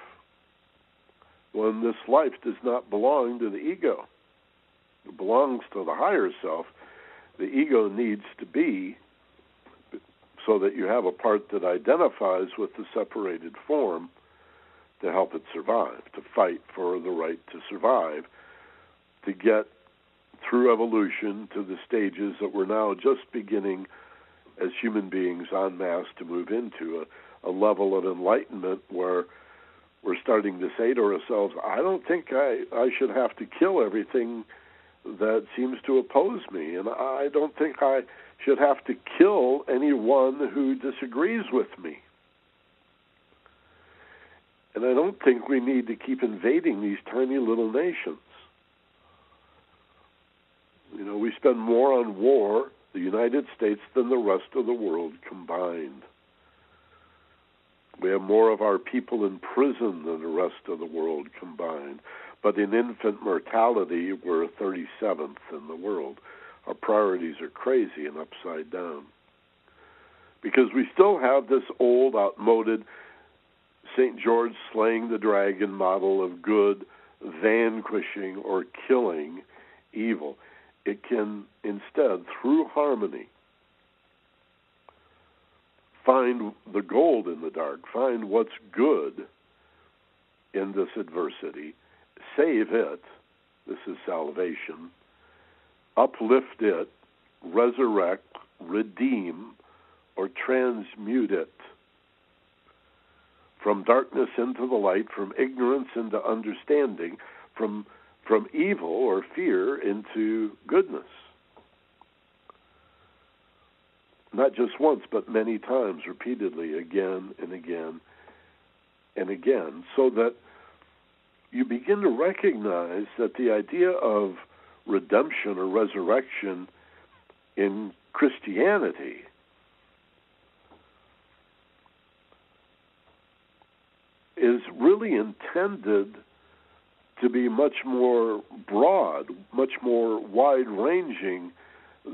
when this life does not belong to the ego. It belongs to the higher self the ego needs to be so that you have a part that identifies with the separated form to help it survive, to fight for the right to survive, to get through evolution to the stages that we're now just beginning as human beings en masse to move into a, a level of enlightenment where we're starting to say to ourselves, I don't think I, I should have to kill everything that seems to oppose me, and I don't think I should have to kill anyone who disagrees with me. And I don't think we need to keep invading these tiny little nations. You know, we spend more on war, the United States, than the rest of the world combined. We have more of our people in prison than the rest of the world combined. But in infant mortality, we're 37th in the world. Our priorities are crazy and upside down. Because we still have this old, outmoded St. George slaying the dragon model of good vanquishing or killing evil. It can instead, through harmony, find the gold in the dark, find what's good in this adversity, save it, this is salvation, uplift it, resurrect, redeem, or transmute it from darkness into the light, from ignorance into understanding, from from evil or fear into goodness. not just once, but many times, repeatedly, again and again and again, so that you begin to recognize that the idea of redemption or resurrection in Christianity is really intended to be much more broad, much more wide ranging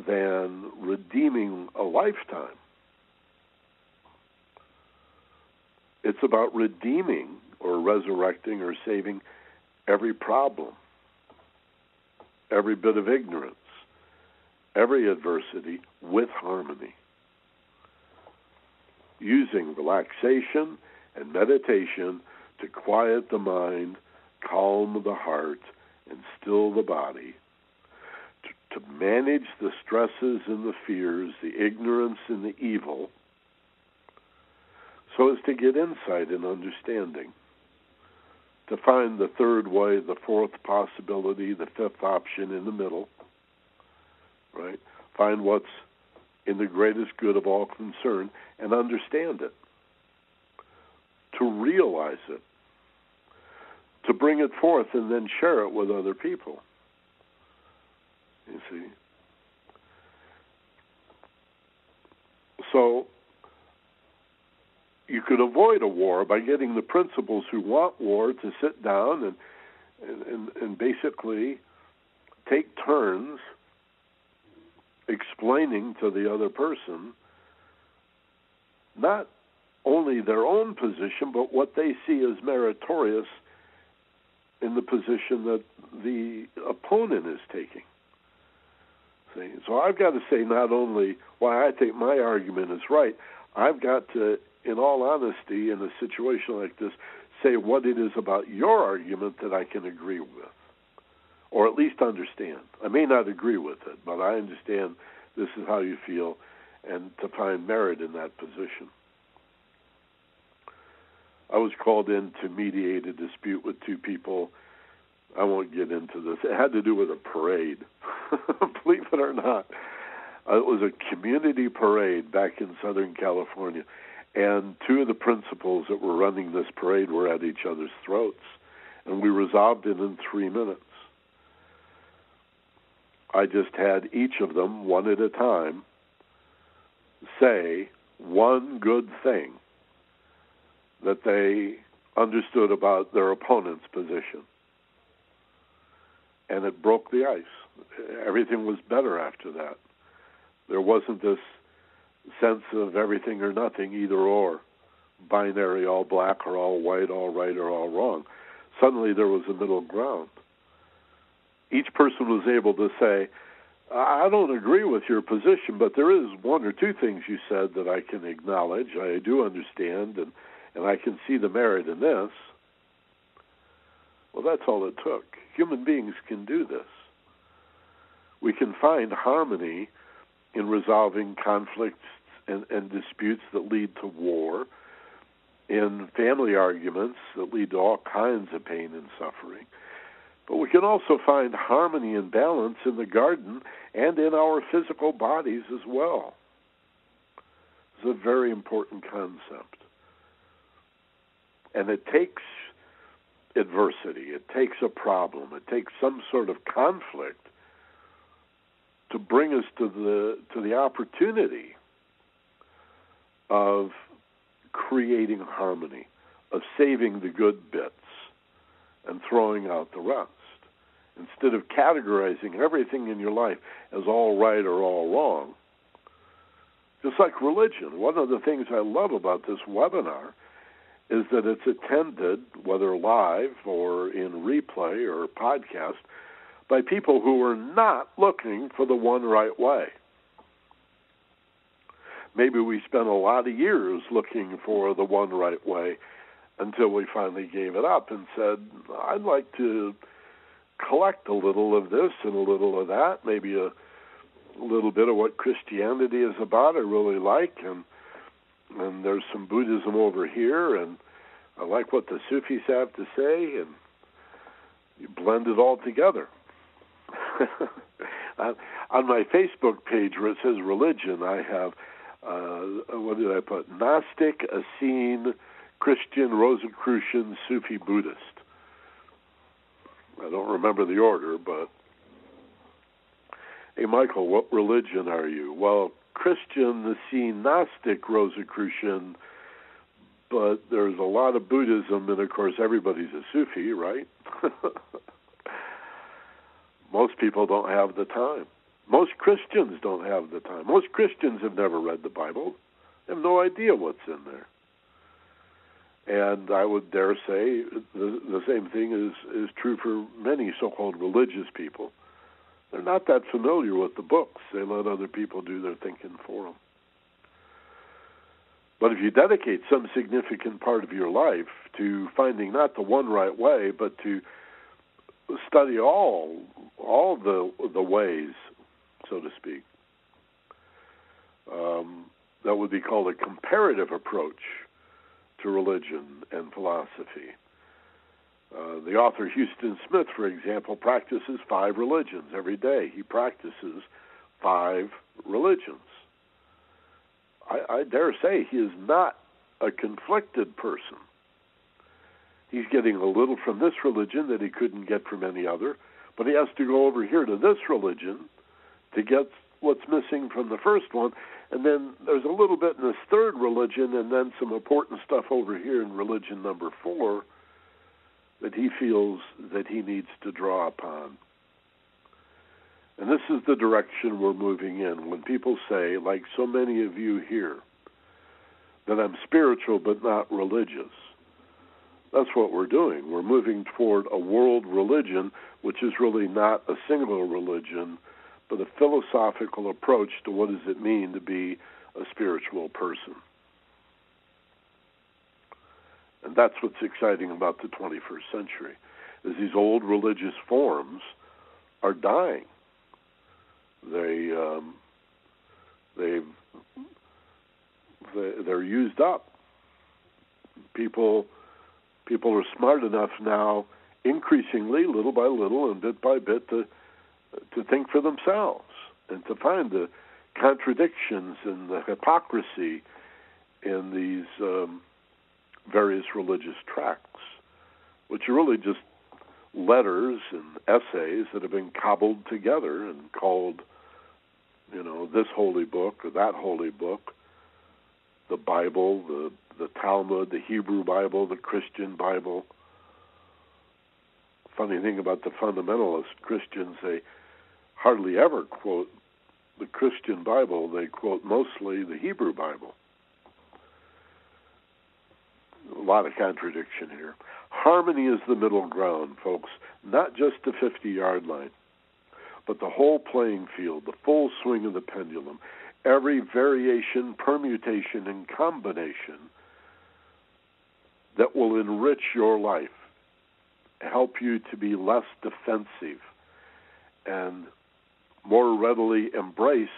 than redeeming a lifetime. It's about redeeming or resurrecting or saving every problem, every bit of ignorance, every adversity with harmony. Using relaxation and meditation to quiet the mind, calm the heart, and still the body, to, to manage the stresses and the fears, the ignorance and the evil, so as to get insight and understanding. To find the third way, the fourth possibility, the fifth option in the middle, right? Find what's in the greatest good of all concern and understand it to realize it, to bring it forth and then share it with other people. You see? So, you could avoid a war by getting the principals who want war to sit down and and, and basically take turns explaining to the other person not only their own position, but what they see as meritorious in the position that the opponent is taking. See? So I've got to say not only why I think my argument is right, I've got to, in all honesty, in a situation like this, say what it is about your argument that I can agree with, or at least understand. I may not agree with it, but I understand this is how you feel, and to find merit in that position. I was called in to mediate a dispute with two people. I won't get into this. It had to do with a parade, believe it or not. Uh, it was a community parade back in Southern California, and two of the principals that were running this parade were at each other's throats, and we resolved it in three minutes. I just had each of them, one at a time, say one good thing that they understood about their opponent's position. And it broke the ice. Everything was better after that. There wasn't this sense of everything or nothing, either or, binary, all black or all white, all right or all wrong. Suddenly there was a middle ground. Each person was able to say, I don't agree with your position, but there is one or two things you said that I can acknowledge. I do understand, and and I can see the merit in this, well, that's all it took. Human beings can do this. We can find harmony in resolving conflicts and, and disputes that lead to war, in family arguments that lead to all kinds of pain and suffering. But we can also find harmony and balance in the garden and in our physical bodies as well. It's a very important concept. And it takes adversity, it takes a problem, it takes some sort of conflict to bring us to the to the opportunity of creating harmony, of saving the good bits and throwing out the rest. Instead of categorizing everything in your life as all right or all wrong. Just like religion, one of the things I love about this webinar is that it's attended, whether live or in replay or podcast, by people who are not looking for the one right way. Maybe we spent a lot of years looking for the one right way until we finally gave it up and said, I'd like to collect a little of this and a little of that, maybe a, little bit of what Christianity is about I really like and and there's some Buddhism over here, and I like what the Sufis have to say, and you blend it all together. on my Facebook page where it says religion, I have uh, what did I put? Gnostic, Essene, Christian, Rosicrucian, Sufi, Buddhist. I don't remember the order, but hey, Michael, what religion are you? Well, Christian, the Essene, Gnostic, Rosicrucian, but there's a lot of Buddhism, and of course, everybody's a Sufi, right? Most people don't have the time. Most Christians don't have the time. Most Christians have never read the Bible, they have no idea what's in there. And I would dare say the, the same thing is, is true for many so called religious people. They're not that familiar with the books, they let other people do their thinking for them. But if you dedicate some significant part of your life to finding not the one right way, but to study all all the the ways so to speak. Um, that would be called a comparative approach to religion and philosophy. Uh, the author Huston Smith, for example, practices five religions every day. He practices five religions. I, I dare say he is not a conflicted person. He's getting a little from this religion that he couldn't get from any other, but he has to go over here to this religion to get what's missing from the first one. And then there's a little bit in this third religion, and then some important stuff over here in religion number four that he feels that he needs to draw upon. And this is the direction we're moving in. When people say, like so many of you here, that I'm spiritual but not religious, that's what we're doing. We're moving toward a world religion, which is really not a single religion, but a philosophical approach to what does it mean to be a spiritual person. And that's what's exciting about the 21st century, is these old religious forms are dying. They um, they they're used up. People people are smart enough now, increasingly, little by little and bit by bit, to to think for themselves and to find the contradictions and the hypocrisy in these um, various religious tracts, which are really just letters and essays that have been cobbled together and called, you know, this holy book or that holy book, the Bible, the the Talmud, the Hebrew Bible, the Christian Bible. Funny thing about the fundamentalist Christians, they hardly ever quote the Christian Bible, they quote mostly the Hebrew Bible. A lot of contradiction here. Harmony is the middle ground, folks, not just the 50 yard line, but the whole playing field, the full swing of the pendulum, every variation, permutation, and combination that will enrich your life, help you to be less defensive, and more readily embrace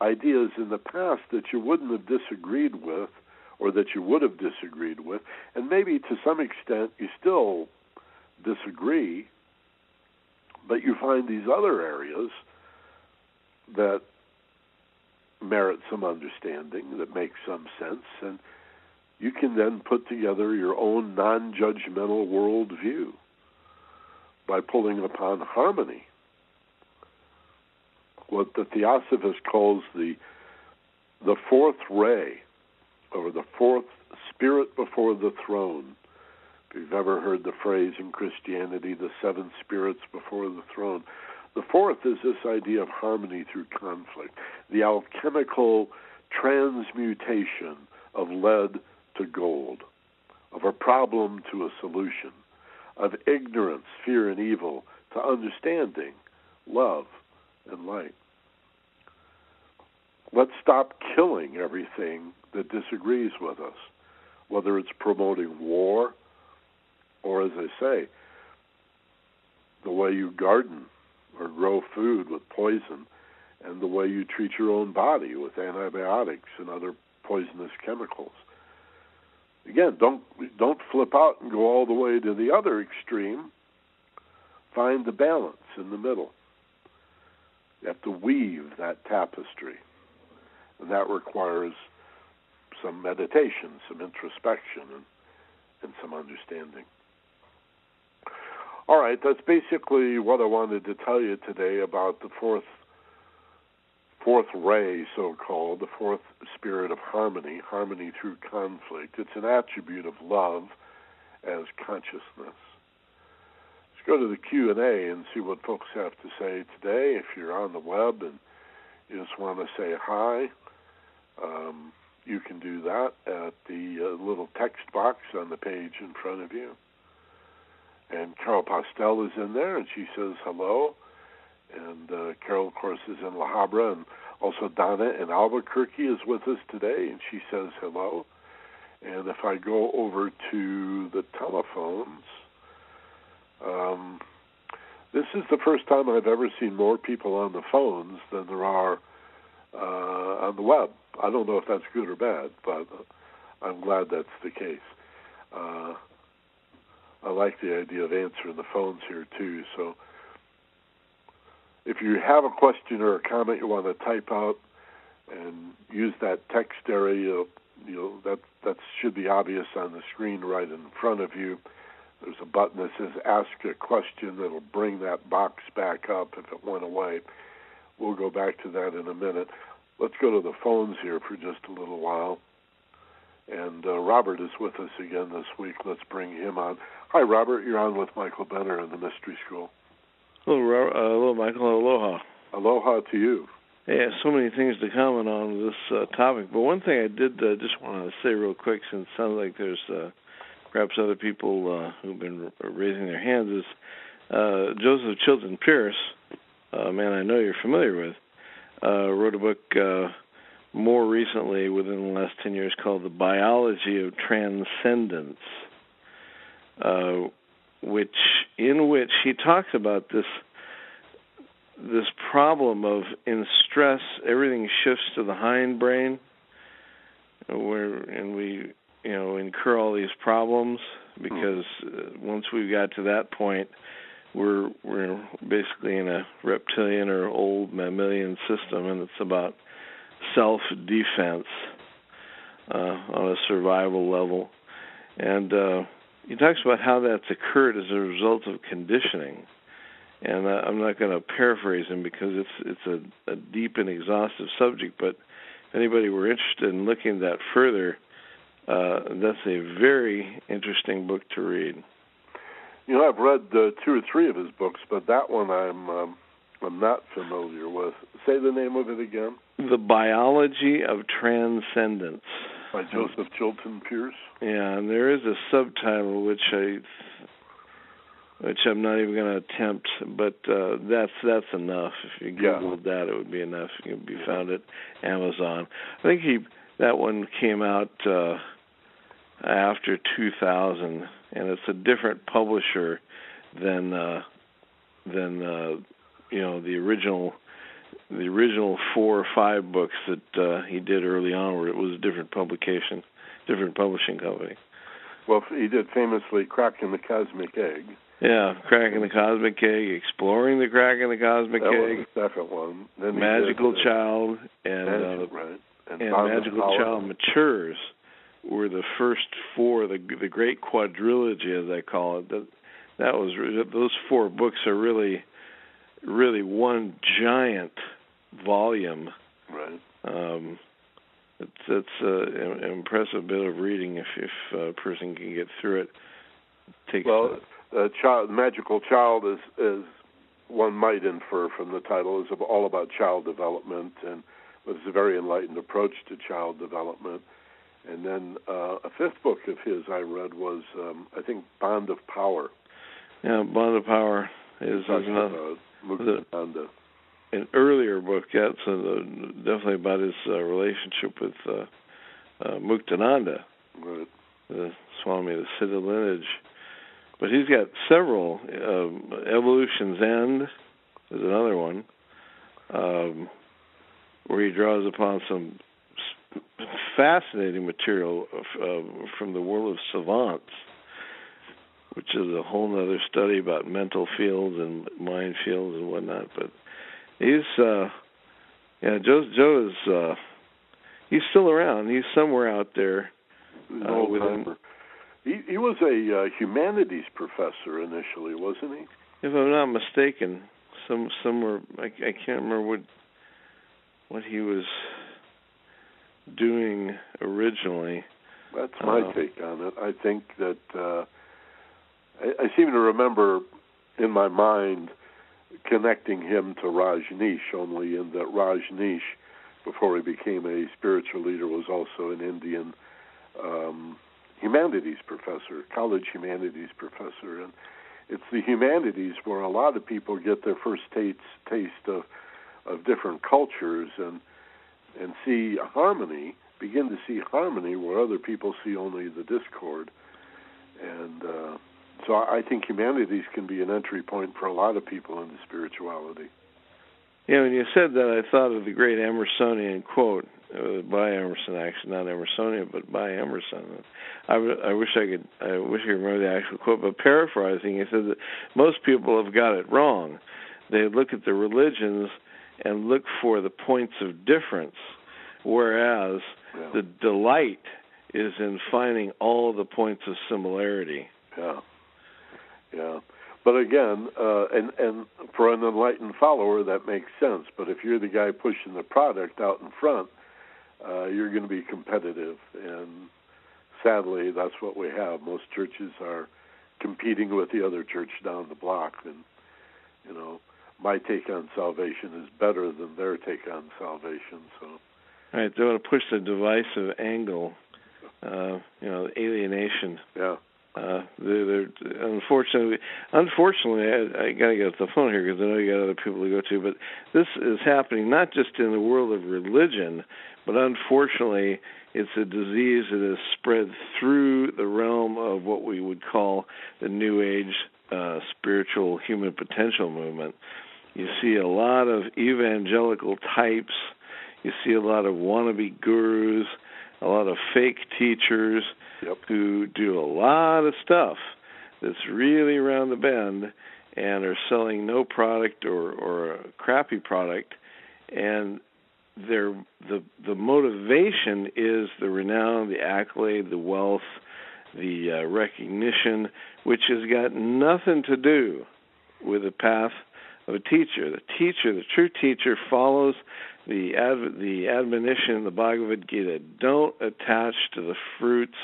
ideas in the past that you wouldn't have disagreed with or that you would have disagreed with, and maybe to some extent you still disagree, but you find these other areas that merit some understanding, that make some sense, and you can then put together your own non judgmental worldview by pulling upon harmony. What the Theosophist calls the the fourth ray, or the fourth spirit before the throne. If you've ever heard the phrase in Christianity, the seven spirits before the throne, the fourth is this idea of harmony through conflict, the alchemical transmutation of lead to gold, of a problem to a solution, of ignorance, fear, and evil to understanding, love, and light. Let's stop killing everything that disagrees with us, whether it's promoting war or, as I say, the way you garden or grow food with poison and the way you treat your own body with antibiotics and other poisonous chemicals. Again, don't don't flip out and go all the way to the other extreme. Find the balance in the middle. You have to weave that tapestry. and that requires some meditation, some introspection, and, and some understanding. All right, that's basically what I wanted to tell you today about the fourth fourth ray, so called, the fourth spirit of harmony, harmony through conflict. It's an attribute of love as consciousness. Let's go to the Q and A and see what folks have to say today. If you're on the web and you just want to say hi, um, you can do that at the uh, little text box on the page in front of you. And Carol Postel is in there, and she says hello. And uh, Carol, of course, is in La Habra, and also Donna in Albuquerque is with us today, and she says hello. And if I go over to the telephones, um, this is the first time I've ever seen more people on the phones than there are uh, on the web. I don't know if that's good or bad, but I'm glad that's the case. Uh, I like the idea of answering the phones here too. So if you have a question or a comment you want to type out and use that text area, you know that that should be obvious on the screen right in front of you. There's a button that says "Ask a Question" that'll bring that box back up if it went away. We'll go back to that in a minute. Let's go to the phones here for just a little while. And uh, Robert is with us again this week. Let's bring him on. Hi, Robert. You're on with Michael Benner in the Mystery School. Hello, uh, hello, Michael. Aloha. Aloha to you. Yeah, so many things to comment on this uh, topic, but one thing I did uh, just want to say real quick, since it sounds like there's uh, perhaps other people uh, who've been raising their hands, is uh, Joseph Chilton Pearce, a man I know you're familiar with, uh, wrote a book uh, more recently, within the last ten years, called "The Biology of Transcendence." Uh, which in which he talks about this this problem of in stress everything shifts to the hindbrain where and we you know incur all these problems because uh, once we've got to that point we're we're basically in a reptilian or old mammalian system and it's about self defense uh, on a survival level and uh he talks about how that's occurred as a result of conditioning. And uh, I'm not going to paraphrase him because it's it's a, a deep and exhaustive subject. But if anybody were interested in looking at that further, uh, that's a very interesting book to read. You know, I've read uh, two or three of his books, but that one I'm um, I'm not familiar with. Say the name of it again. The Biology of Transcendence by Joseph Chilton Pearce. Yeah, and there is a subtitle which I which I'm not even going to attempt, but uh, that's that's enough. If you googled yeah. that, it would be enough. You'd be found at Amazon. I think he that one came out uh, after 2000, and it's a different publisher than uh, than uh, you know the original the original four or five books that uh, he did early on, where it was a different publication, different publishing company. Well, he did famously "Cracking the Cosmic Egg." Yeah, cracking the cosmic egg, exploring the crack in the cosmic that egg. Was the second one. Then Magical did, Child and Magic, uh, right. and, and Magical Child matures were the first four, the the great quadrilogy, as I call it. That that was those four books are really really one giant volume. Right. Um, it's it's uh, an impressive bit of reading if if a person can get through it. takes well, uh, child, magical child is is one might infer from the title is all about child development and was a very enlightened approach to child development. And then uh, a fifth book of his I read was um, I think Bond of Power. Yeah, Bond of Power is, is another. Muktananda. An earlier book, yeah, so the, definitely about his uh, relationship with uh, uh, Muktananda, right. the Swami of the Siddha lineage. But he's got several. Um, Evolution's End is another one, um, where he draws upon some fascinating material uh, from the world of savants which is a whole other study about mental fields and mind fields and whatnot. But he's, uh, yeah, Joe, Joe is uh, he's still around. He's somewhere out there. Uh, within... He he was a uh, humanities professor initially, wasn't he? If I'm not mistaken, some somewhere I, I can't remember what what he was doing originally. That's my uh, take on it. I think that uh, I, I seem to remember in my mind connecting him to Rajneesh, only in that Rajneesh, before he became a spiritual leader, was also an Indian um, humanities professor, college humanities professor, and it's the humanities where a lot of people get their first taste taste of of different cultures and and see harmony, begin to see harmony where other people see only the discord, and uh, so I think humanities can be an entry point for a lot of people into spirituality. Yeah, when you said that, I thought of the great Emersonian quote uh, by Emerson, actually not Emersonian, but by Emerson. I, wish I could. I wish I could remember the actual quote, but paraphrasing, he said that most people have got it wrong. They look at the religions and look for the points of difference, whereas yeah. the delight is in finding all the points of similarity. Yeah. Yeah. But again, uh, and and for an enlightened follower, that makes sense. But if you're the guy pushing the product out in front, uh, you're going to be competitive, and sadly, that's what we have. Most churches are competing with the other church down the block, and you know, my take on salvation is better than their take on salvation. So, right, they want to push the divisive angle, uh, you know, alienation. Yeah. Uh, they're, they're unfortunately, unfortunately, I, I got to get off the phone here because I know you got other people to go to. But this is happening not just in the world of religion, but unfortunately, it's a disease that has spread through the realm of what we would call the New Age uh, spiritual human potential movement. You see a lot of evangelical types. You see a lot of wannabe gurus, a lot of fake teachers yep. who do a lot of stuff that's really around the bend and are selling no product or or a crappy product and their the the motivation is the renown, the accolade, the wealth, the uh, recognition, which has got nothing to do with the path of a teacher. The teacher, the true teacher, follows the ad, the admonition in the Bhagavad Gita: don't attach to the fruits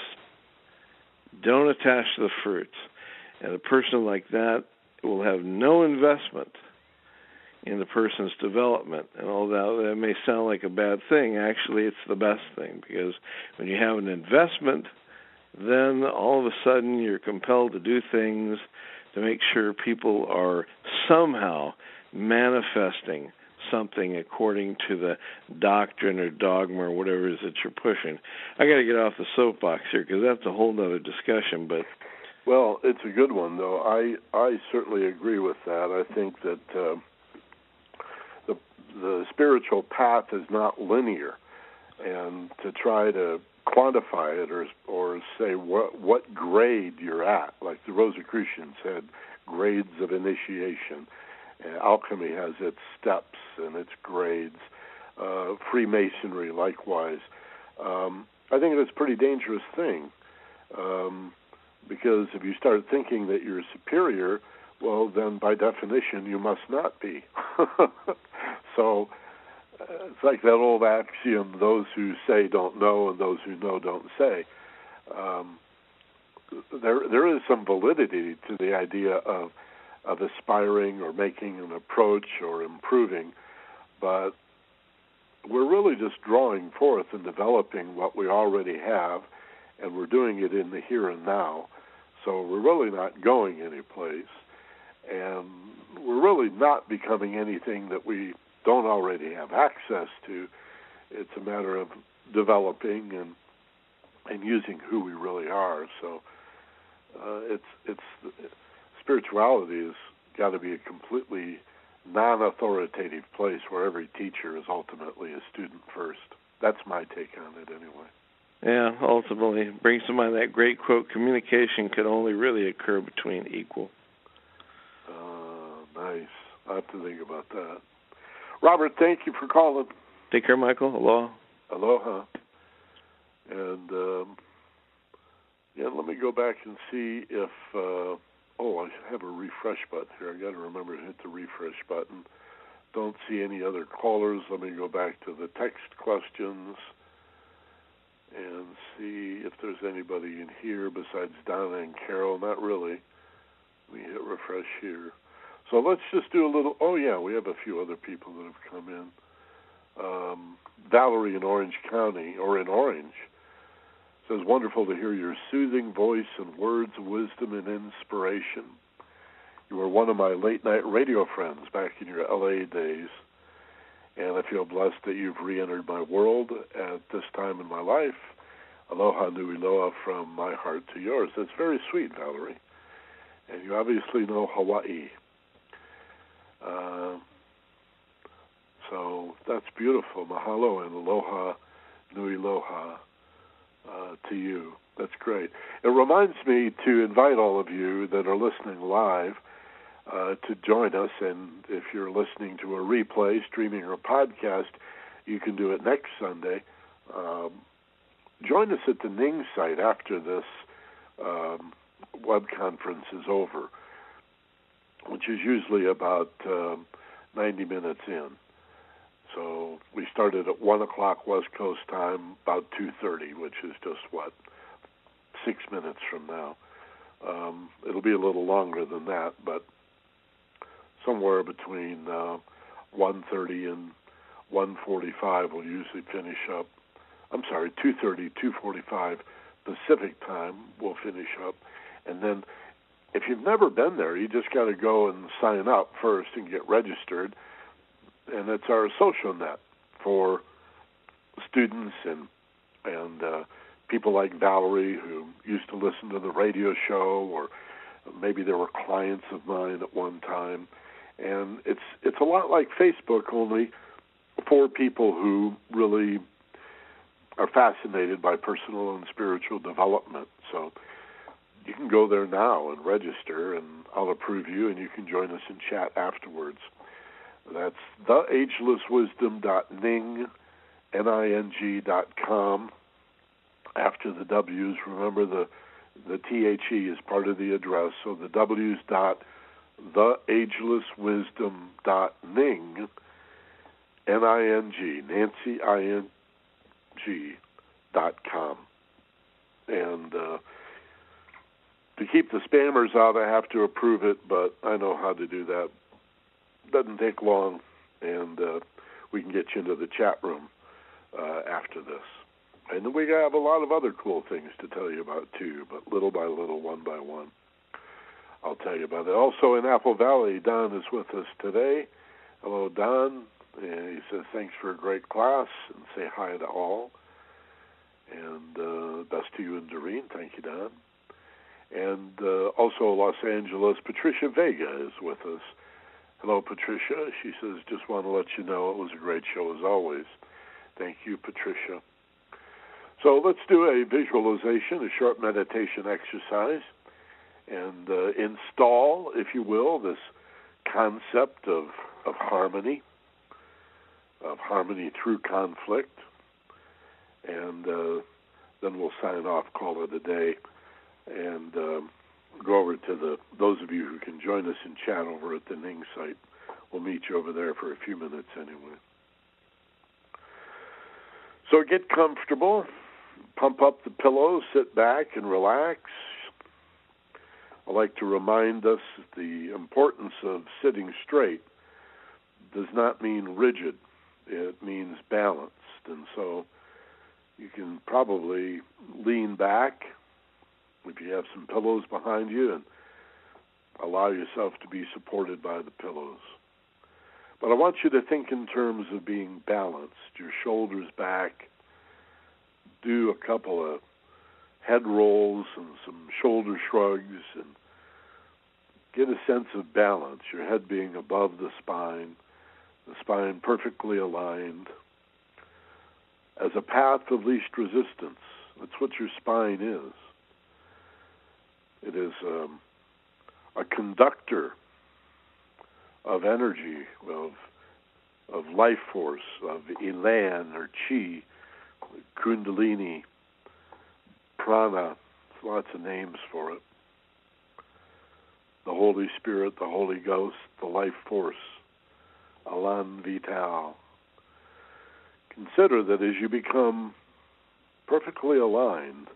don't attach to the fruits. And a person like that will have no investment in the person's development. And although that may sound like a bad thing, actually it's the best thing because when you have an investment, then all of a sudden you're compelled to do things to make sure people are somehow manifesting something according to the doctrine or dogma or whatever it is that you're pushing. I got to get off the soapbox here because that's a whole other discussion. But well, it's a good one though. I I certainly agree with that. I think that uh, the the spiritual path is not linear, and to try to quantify it or or say what what grade you're at, like the Rosicrucians had grades of initiation uh, alchemy has its steps and its grades. Uh, Freemasonry, likewise. Um, I think it's a pretty dangerous thing um, because if you start thinking that you're superior, well, then by definition you must not be. so it's like that old axiom: those who say don't know, and those who know don't say. Um, there, there is some validity to the idea of of aspiring or making an approach or improving, but we're really just drawing forth and developing what we already have, and we're doing it in the here and now. So we're really not going anyplace, and we're really not becoming anything that we don't already have access to. It's a matter of developing and and using who we really are. So uh, it's it's spirituality has got to be a completely non-authoritative place where every teacher is ultimately a student first. That's my take on it, anyway. Yeah, ultimately brings to mind that great quote: "Communication can only really occur between equal." Uh, nice. I have to think about that. Robert, thank you for calling. Take care, Michael. Aloha. aloha. And um, yeah, let me go back and see if. Uh, oh, I have a refresh button here. I got to remember to hit the refresh button. Don't see any other callers. Let me go back to the text questions and see if there's anybody in here besides Donna and Carol. Not really. We hit refresh here. So let's just do a little. Oh yeah, we have a few other people that have come in. Um, Valerie in Orange County or in Orange says, "Wonderful to hear your soothing voice and words of wisdom and inspiration. You were one of my late night radio friends back in your LA days." and I feel blessed that you've re-entered my world at this time in my life. Aloha nui loa from my heart to yours. That's very sweet, Valerie. And you obviously know Hawaii. Uh, so that's beautiful. Mahalo and aloha nui loa uh, to you. That's great. It reminds me to invite all of you that are listening live – uh, to join us. And if you're listening to a replay, streaming, or podcast, you can do it next Sunday. Um, join us at the Ning site after this um, web conference is over, which is usually about um, 90 minutes in. So we started at one o'clock West Coast time, about 2:30, which is just what six minutes from now. Um, it'll be a little longer than that, but somewhere between uh, 1:30 and 1:45. We'll usually finish up. I'm sorry, 2:30, 2:45 Pacific time. We'll finish up, and then if you've never been there, you just got to go and sign up first and get registered. And it's our social net for students and and uh, people like Valerie who used to listen to the radio show, or maybe there were clients of mine at one time and it's it's a lot like Facebook, only for people who really are fascinated by personal and spiritual development. So you can go there now and register, and I'll approve you, and you can join us in chat afterwards. That's theagelesswisdom.ning, N-I-N-G dot com. After the W's, remember the the T-H-E is part of the address, so the W's dot theagelesswisdom.ning, N-I-N-G, Nancy I-N-G dot com. And uh, to keep the spammers out, I have to approve it, but I know how to do that. Doesn't take long, and uh, we can get you into the chat room uh, after this. And we have a lot of other cool things to tell you about too, but little by little, one by one. I'll tell you about it. Also in Apple Valley, Don is with us today. Hello, Don. And he says thanks for a great class and say hi to all. And uh, best to you and Doreen. Thank you, Don. And uh, also Los Angeles, Patricia Vega is with us. Hello, Patricia. She says, just want to let you know it was a great show as always. Thank you, Patricia. So let's do a visualization, a short meditation exercise and uh, install, if you will, this concept of of harmony, of harmony through conflict, and uh, then we'll sign off, call it a day, and um, go over to the those of you who can join us in chat over at the Ning site. We'll meet you over there for a few minutes anyway. So get comfortable, pump up the pillows, sit back and relax. I like to remind us the importance of sitting straight does not mean rigid. It means balanced. And so you can probably lean back if you have some pillows behind you and allow yourself to be supported by the pillows. But I want you to think in terms of being balanced, your shoulders back. Do a couple of head rolls and some shoulder shrugs and get a sense of balance, your head being above the spine, the spine perfectly aligned, as a path of least resistance. That's what your spine is. It is um, a conductor of energy, of of life force, of elan or chi Kundalini, Prana, lots of names for it. The Holy Spirit, the Holy Ghost, the life force, Elan Vital. Consider that as you become perfectly aligned,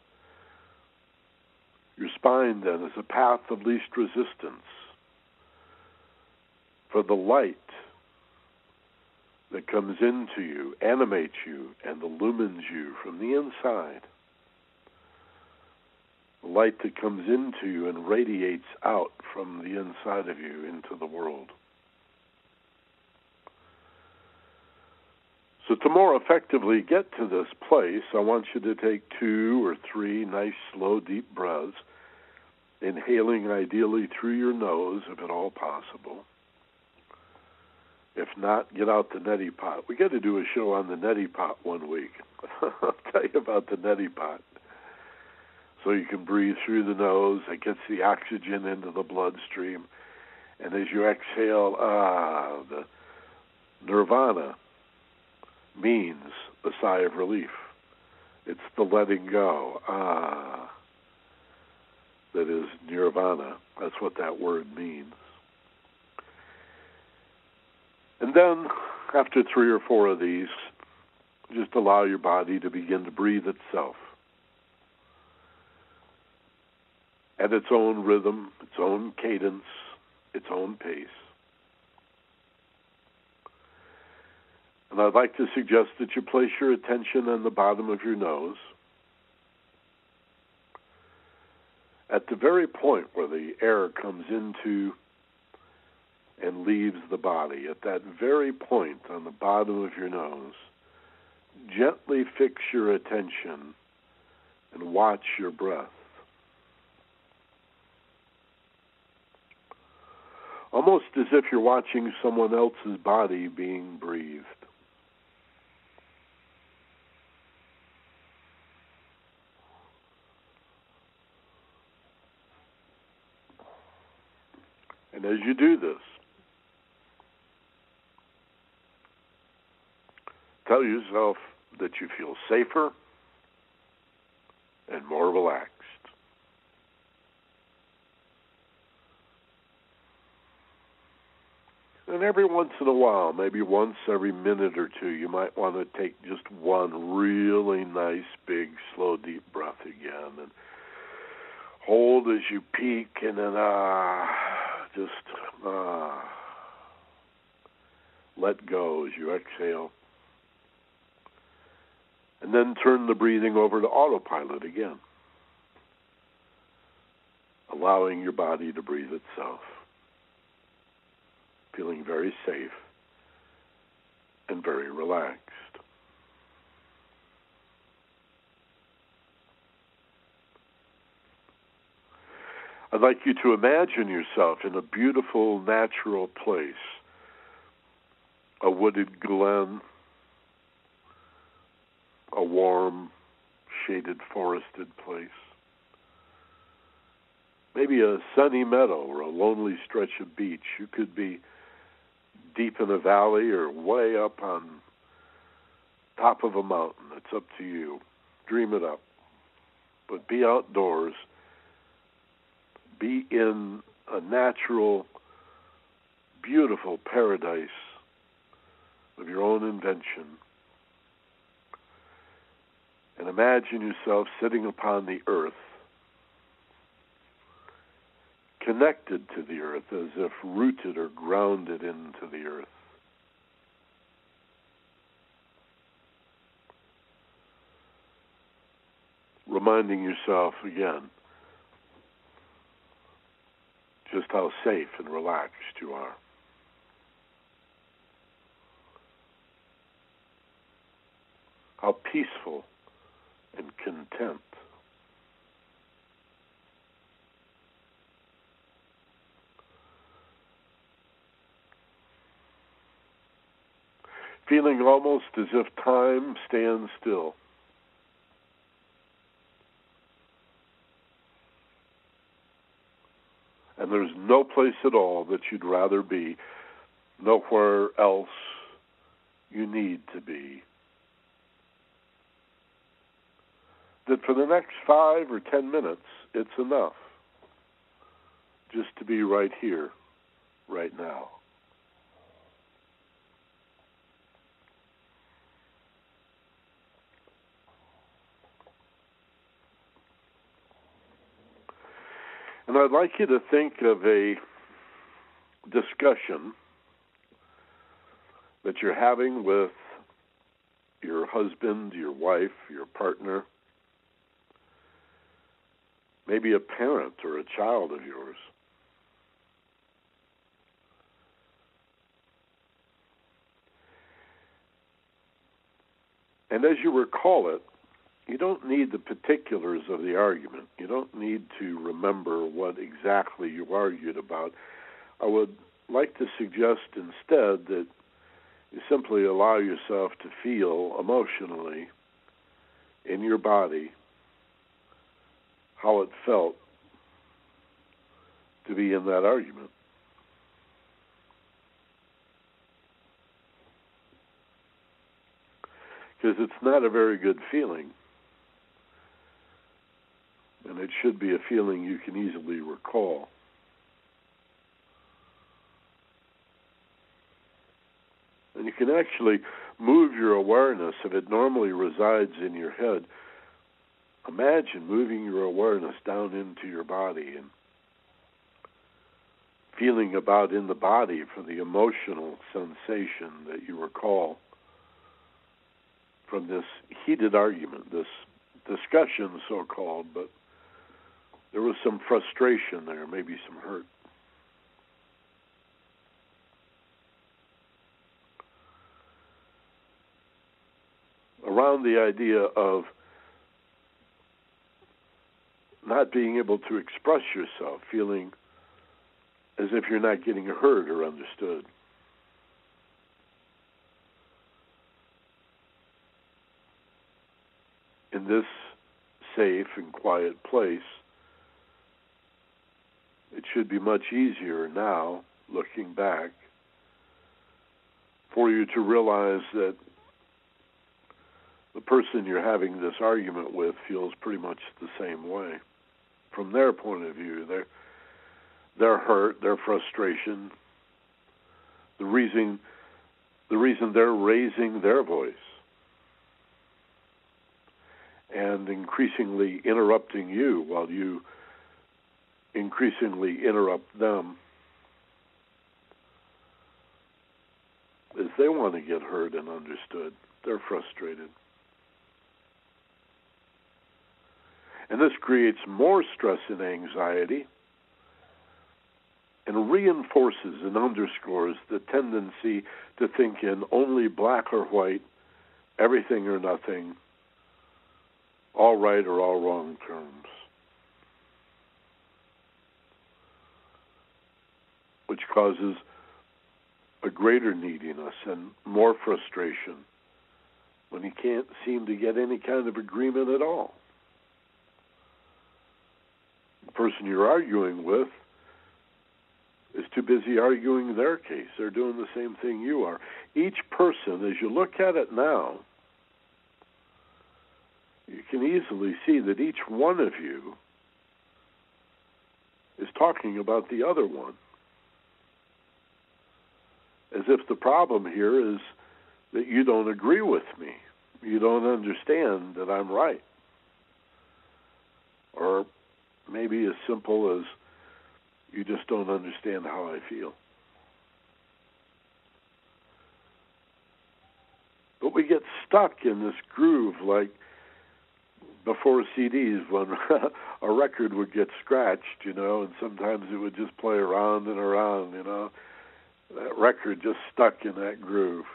your spine then is a path of least resistance for the light that comes into you, animates you, and illumines you from the inside. The light that comes into you and radiates out from the inside of you into the world. So, to more effectively get to this place, I want you to take two or three nice, slow, deep breaths, inhaling ideally through your nose, if at all possible. If not, get out the neti pot. We got to do a show on the neti pot one week. I'll tell you about the neti pot. So you can breathe through the nose. It gets the oxygen into the bloodstream. And as you exhale, ah, the nirvana means a sigh of relief. It's the letting go. Ah, that is nirvana. That's what that word means. And then, after three or four of these, just allow your body to begin to breathe itself at its own rhythm, its own cadence, its own pace. And I'd like to suggest that you place your attention on the bottom of your nose. At the very point where the air comes into and leaves the body, at that very point on the bottom of your nose, gently fix your attention and watch your breath. Almost as if you're watching someone else's body being breathed. And as you do this, tell yourself that you feel safer and more relaxed. And every once in a while, maybe once every minute or two, you might want to take just one really nice, big, slow, deep breath again. And hold as you peak, and then ah, just ah, let go as you exhale. And then turn the breathing over to autopilot again, allowing your body to breathe itself feeling very safe and very relaxed. I'd like you to imagine yourself in a beautiful natural place, a wooded glen, a warm, shaded, forested place. Maybe a sunny meadow or a lonely stretch of beach. You could be deep in a valley or way up on top of a mountain. It's up to you. Dream it up. But be outdoors. Be in a natural, beautiful paradise of your own invention. And imagine yourself sitting upon the earth connected to the earth as if rooted or grounded into the earth. Reminding yourself again just how safe and relaxed you are. How peaceful and content feeling almost as if time stands still. And there's no place at all that you'd rather be, nowhere else you need to be that for the next five or ten minutes, it's enough just to be right here, right now. And I'd like you to think of a discussion that you're having with your husband, your wife, your partner, maybe a parent or a child of yours. And as you recall it, you don't need the particulars of the argument. You don't need to remember what exactly you argued about. I would like to suggest instead that you simply allow yourself to feel emotionally in your body how it felt to be in that argument. Because it's not a very good feeling. And it should be a feeling you can easily recall. And you can actually move your awareness if it normally resides in your head. Imagine moving your awareness down into your body and feeling about in the body for the emotional sensation that you recall from this heated argument, this discussion, so called, but there was some frustration there, maybe some hurt. around the idea of not being able to express yourself, feeling as if you're not getting heard or understood. In this safe and quiet place, it should be much easier now, looking back, for you to realize that the person you're having this argument with feels pretty much the same way. From their point of view, their their hurt, their frustration, the reason the reason they're raising their voice and increasingly interrupting you while you increasingly interrupt them is they want to get heard and understood. They're frustrated. And this creates more stress and anxiety and reinforces and underscores the tendency to think in only black or white, everything or nothing, all right or all wrong terms. Which causes a greater neediness and more frustration when you can't seem to get any kind of agreement at all the person you're arguing with is too busy arguing their case. They're doing the same thing you are. Each person, as you look at it now, you can easily see that each one of you is talking about the other one. As if the problem here is that you don't agree with me. You don't understand that I'm right. Or maybe as simple as you just don't understand how I feel. But we get stuck in this groove like before CDs when a record would get scratched, you know, and sometimes it would just play around and around, you know. That record just stuck in that groove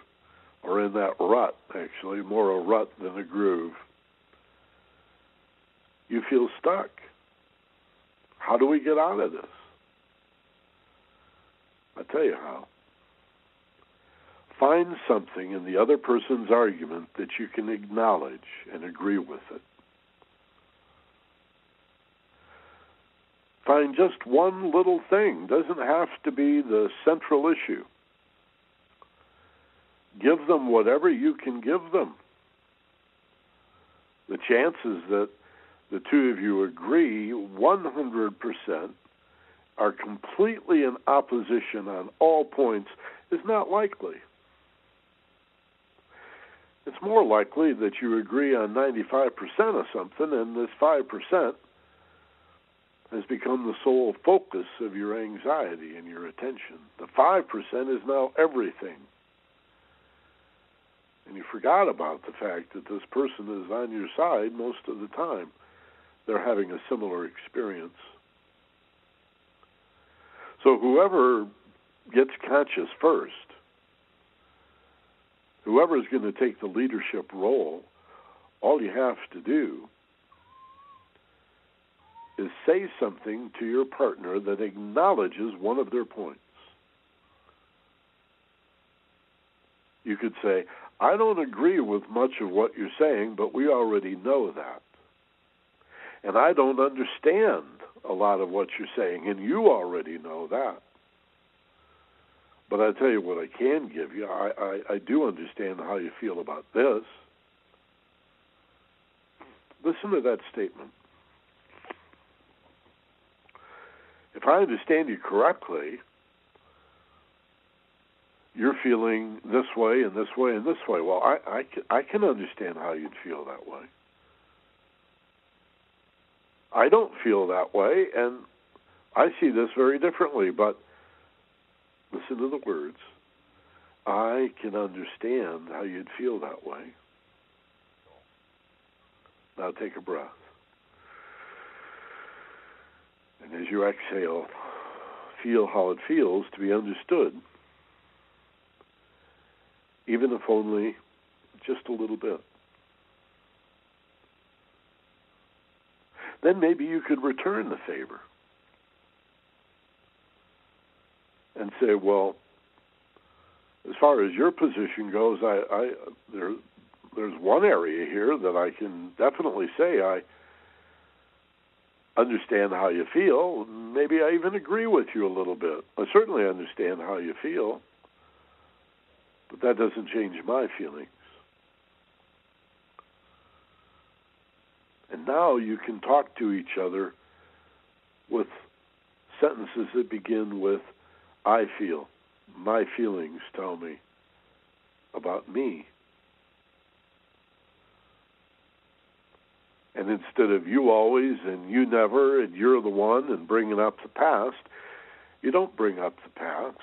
or in that rut, actually, more a rut than a groove. You feel stuck. How do we get out of this? I tell you how. Find something in the other person's argument that you can acknowledge and agree with it. Find just one little thing, doesn't have to be the central issue. Give them whatever you can give them. The chances that the two of you agree 100%, are completely in opposition on all points, is not likely. It's more likely that you agree on 95% of something and this 5% has become the sole focus of your anxiety and your attention. The 5% is now everything. And you forgot about the fact that this person is on your side most of the time. They're having a similar experience. So whoever gets conscious first, whoever is going to take the leadership role, all you have to do is say something to your partner that acknowledges one of their points. You could say, I don't agree with much of what you're saying, but we already know that. And I don't understand a lot of what you're saying, and you already know that. But I tell you what I can give you. I, I, I do understand how you feel about this. Listen to that statement. If I understand you correctly, you're feeling this way and this way and this way. Well, I, I, I can understand how you'd feel that way. I don't feel that way, and I see this very differently, but listen to the words. I can understand how you'd feel that way. Now take a breath. And as you exhale, feel how it feels to be understood, even if only just a little bit. then maybe you could return the favor and say, well, as far as your position goes, I, I there, there's one area here that I can definitely say I understand how you feel. Maybe I even agree with you a little bit. I certainly understand how you feel, but that doesn't change my feelings. And now you can talk to each other with sentences that begin with, I feel. My feelings tell me about me. And instead of you always and you never and you're the one and bringing up the past, you don't bring up the past.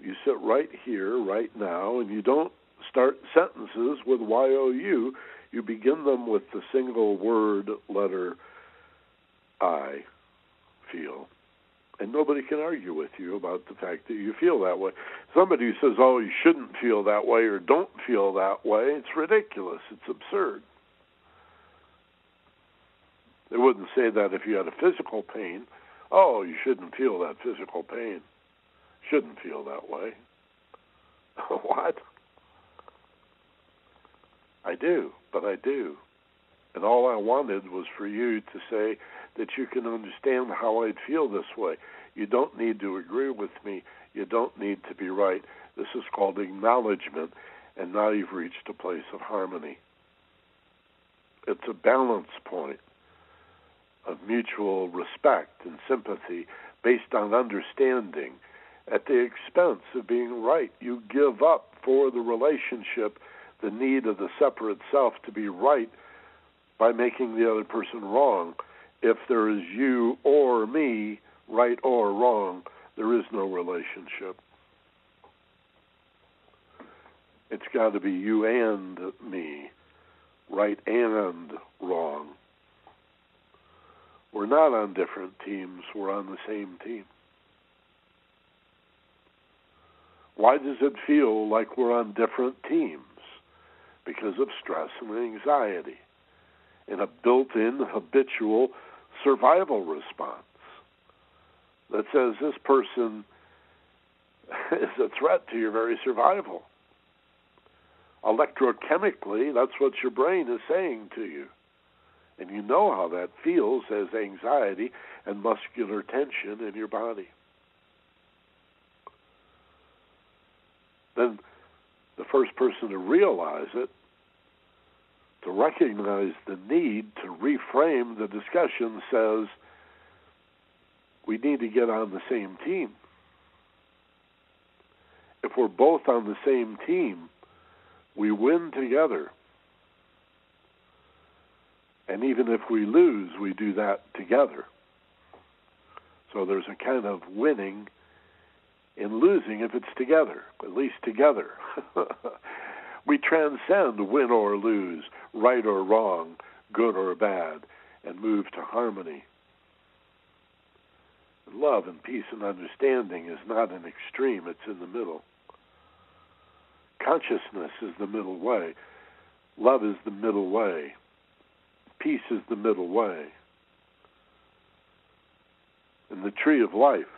You sit right here, right now, and you don't start sentences with YOU you begin them with the single word letter I feel. And nobody can argue with you about the fact that you feel that way. Somebody who says, oh, you shouldn't feel that way or don't feel that way, it's ridiculous. It's absurd. They wouldn't say that if you had a physical pain. Oh, you shouldn't feel that physical pain. Shouldn't feel that way. what? I do, but I do. And all I wanted was for you to say that you can understand how I'd feel this way. You don't need to agree with me. You don't need to be right. This is called acknowledgement, and now you've reached a place of harmony. It's a balance point of mutual respect and sympathy based on understanding at the expense of being right. You give up for the relationship the need of the separate self to be right by making the other person wrong. If there is you or me, right or wrong, there is no relationship. It's got to be you and me, right and wrong. We're not on different teams, we're on the same team. Why does it feel like we're on different teams? because of stress and anxiety and a built in habitual survival response that says this person is a threat to your very survival. Electrochemically, that's what your brain is saying to you. And you know how that feels as anxiety and muscular tension in your body. Then the first person to realize it to recognize the need to reframe the discussion says we need to get on the same team. If we're both on the same team, we win together. And even if we lose, we do that together. So there's a kind of winning in losing if it's together, at least together. we transcend win or lose, right or wrong, good or bad, and move to harmony. Love and peace and understanding is not an extreme, it's in the middle. Consciousness is the middle way. Love is the middle way. Peace is the middle way. And the tree of life,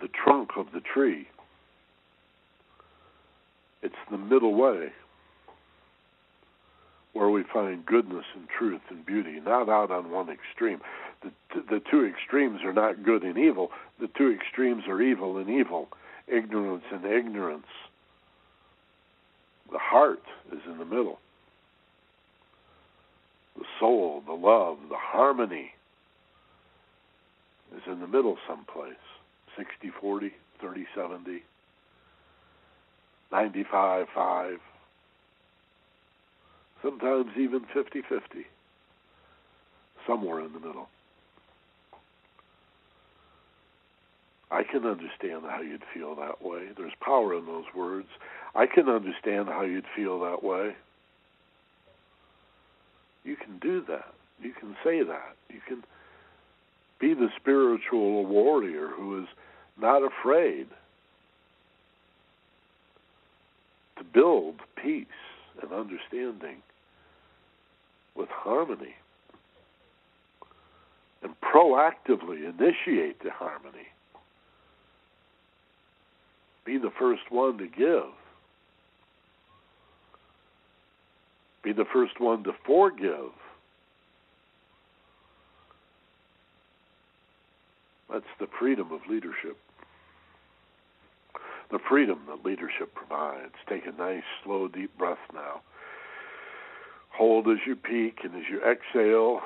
the trunk of the tree, it's the middle way where we find goodness and truth and beauty, not out on one extreme. The, the two extremes are not good and evil. The two extremes are evil and evil, ignorance and ignorance. The heart is in the middle. The soul, the love, the harmony is in the middle someplace 60 40, 30 70, 95 5, sometimes even 50 50, somewhere in the middle. I can understand how you'd feel that way. There's power in those words. I can understand how you'd feel that way. You can do that. You can say that. You can be the spiritual warrior who is not afraid to build peace and understanding with harmony and proactively initiate the harmony. Be the first one to give. Be the first one to forgive. That's the freedom of leadership. The freedom that leadership provides. Take a nice, slow, deep breath now. Hold as you peak and as you exhale.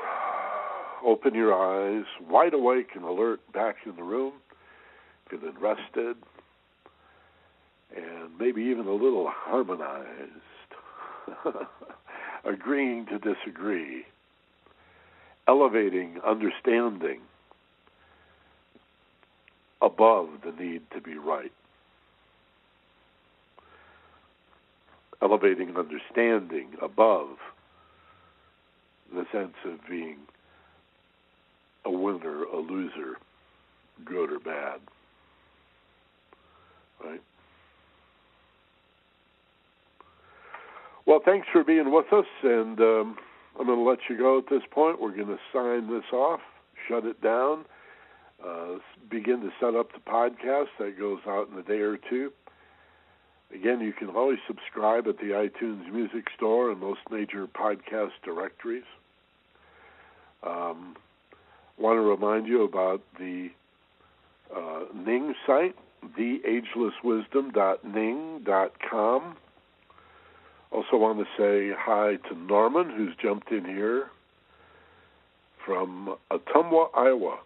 Open your eyes, wide awake and alert, back in the room, feeling rested, and maybe even a little harmonized, agreeing to disagree, elevating understanding above the need to be right. Elevating understanding above the sense of being a winner, a loser, good or bad. Right? Well, thanks for being with us, and um, I'm going to let you go at this point. We're going to sign this off, shut it down, uh, begin to set up the podcast that goes out in a day or two. Again, you can always subscribe at the iTunes Music Store and most major podcast directories. Um, want to remind you about the uh, Ning site, theagelesswisdom.ning.com. Also, want to say hi to Norman, who's jumped in here from Ottumwa, Iowa.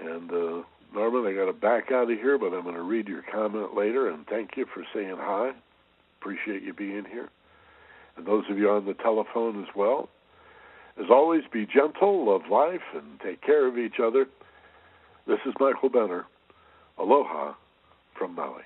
And uh, Norman, I got to back out of here, but I'm going to read your comment later. And thank you for saying hi. Appreciate you being here. And those of you on the telephone as well. As always, be gentle, love life, and take care of each other. This is Michael Benner. Aloha from Maui.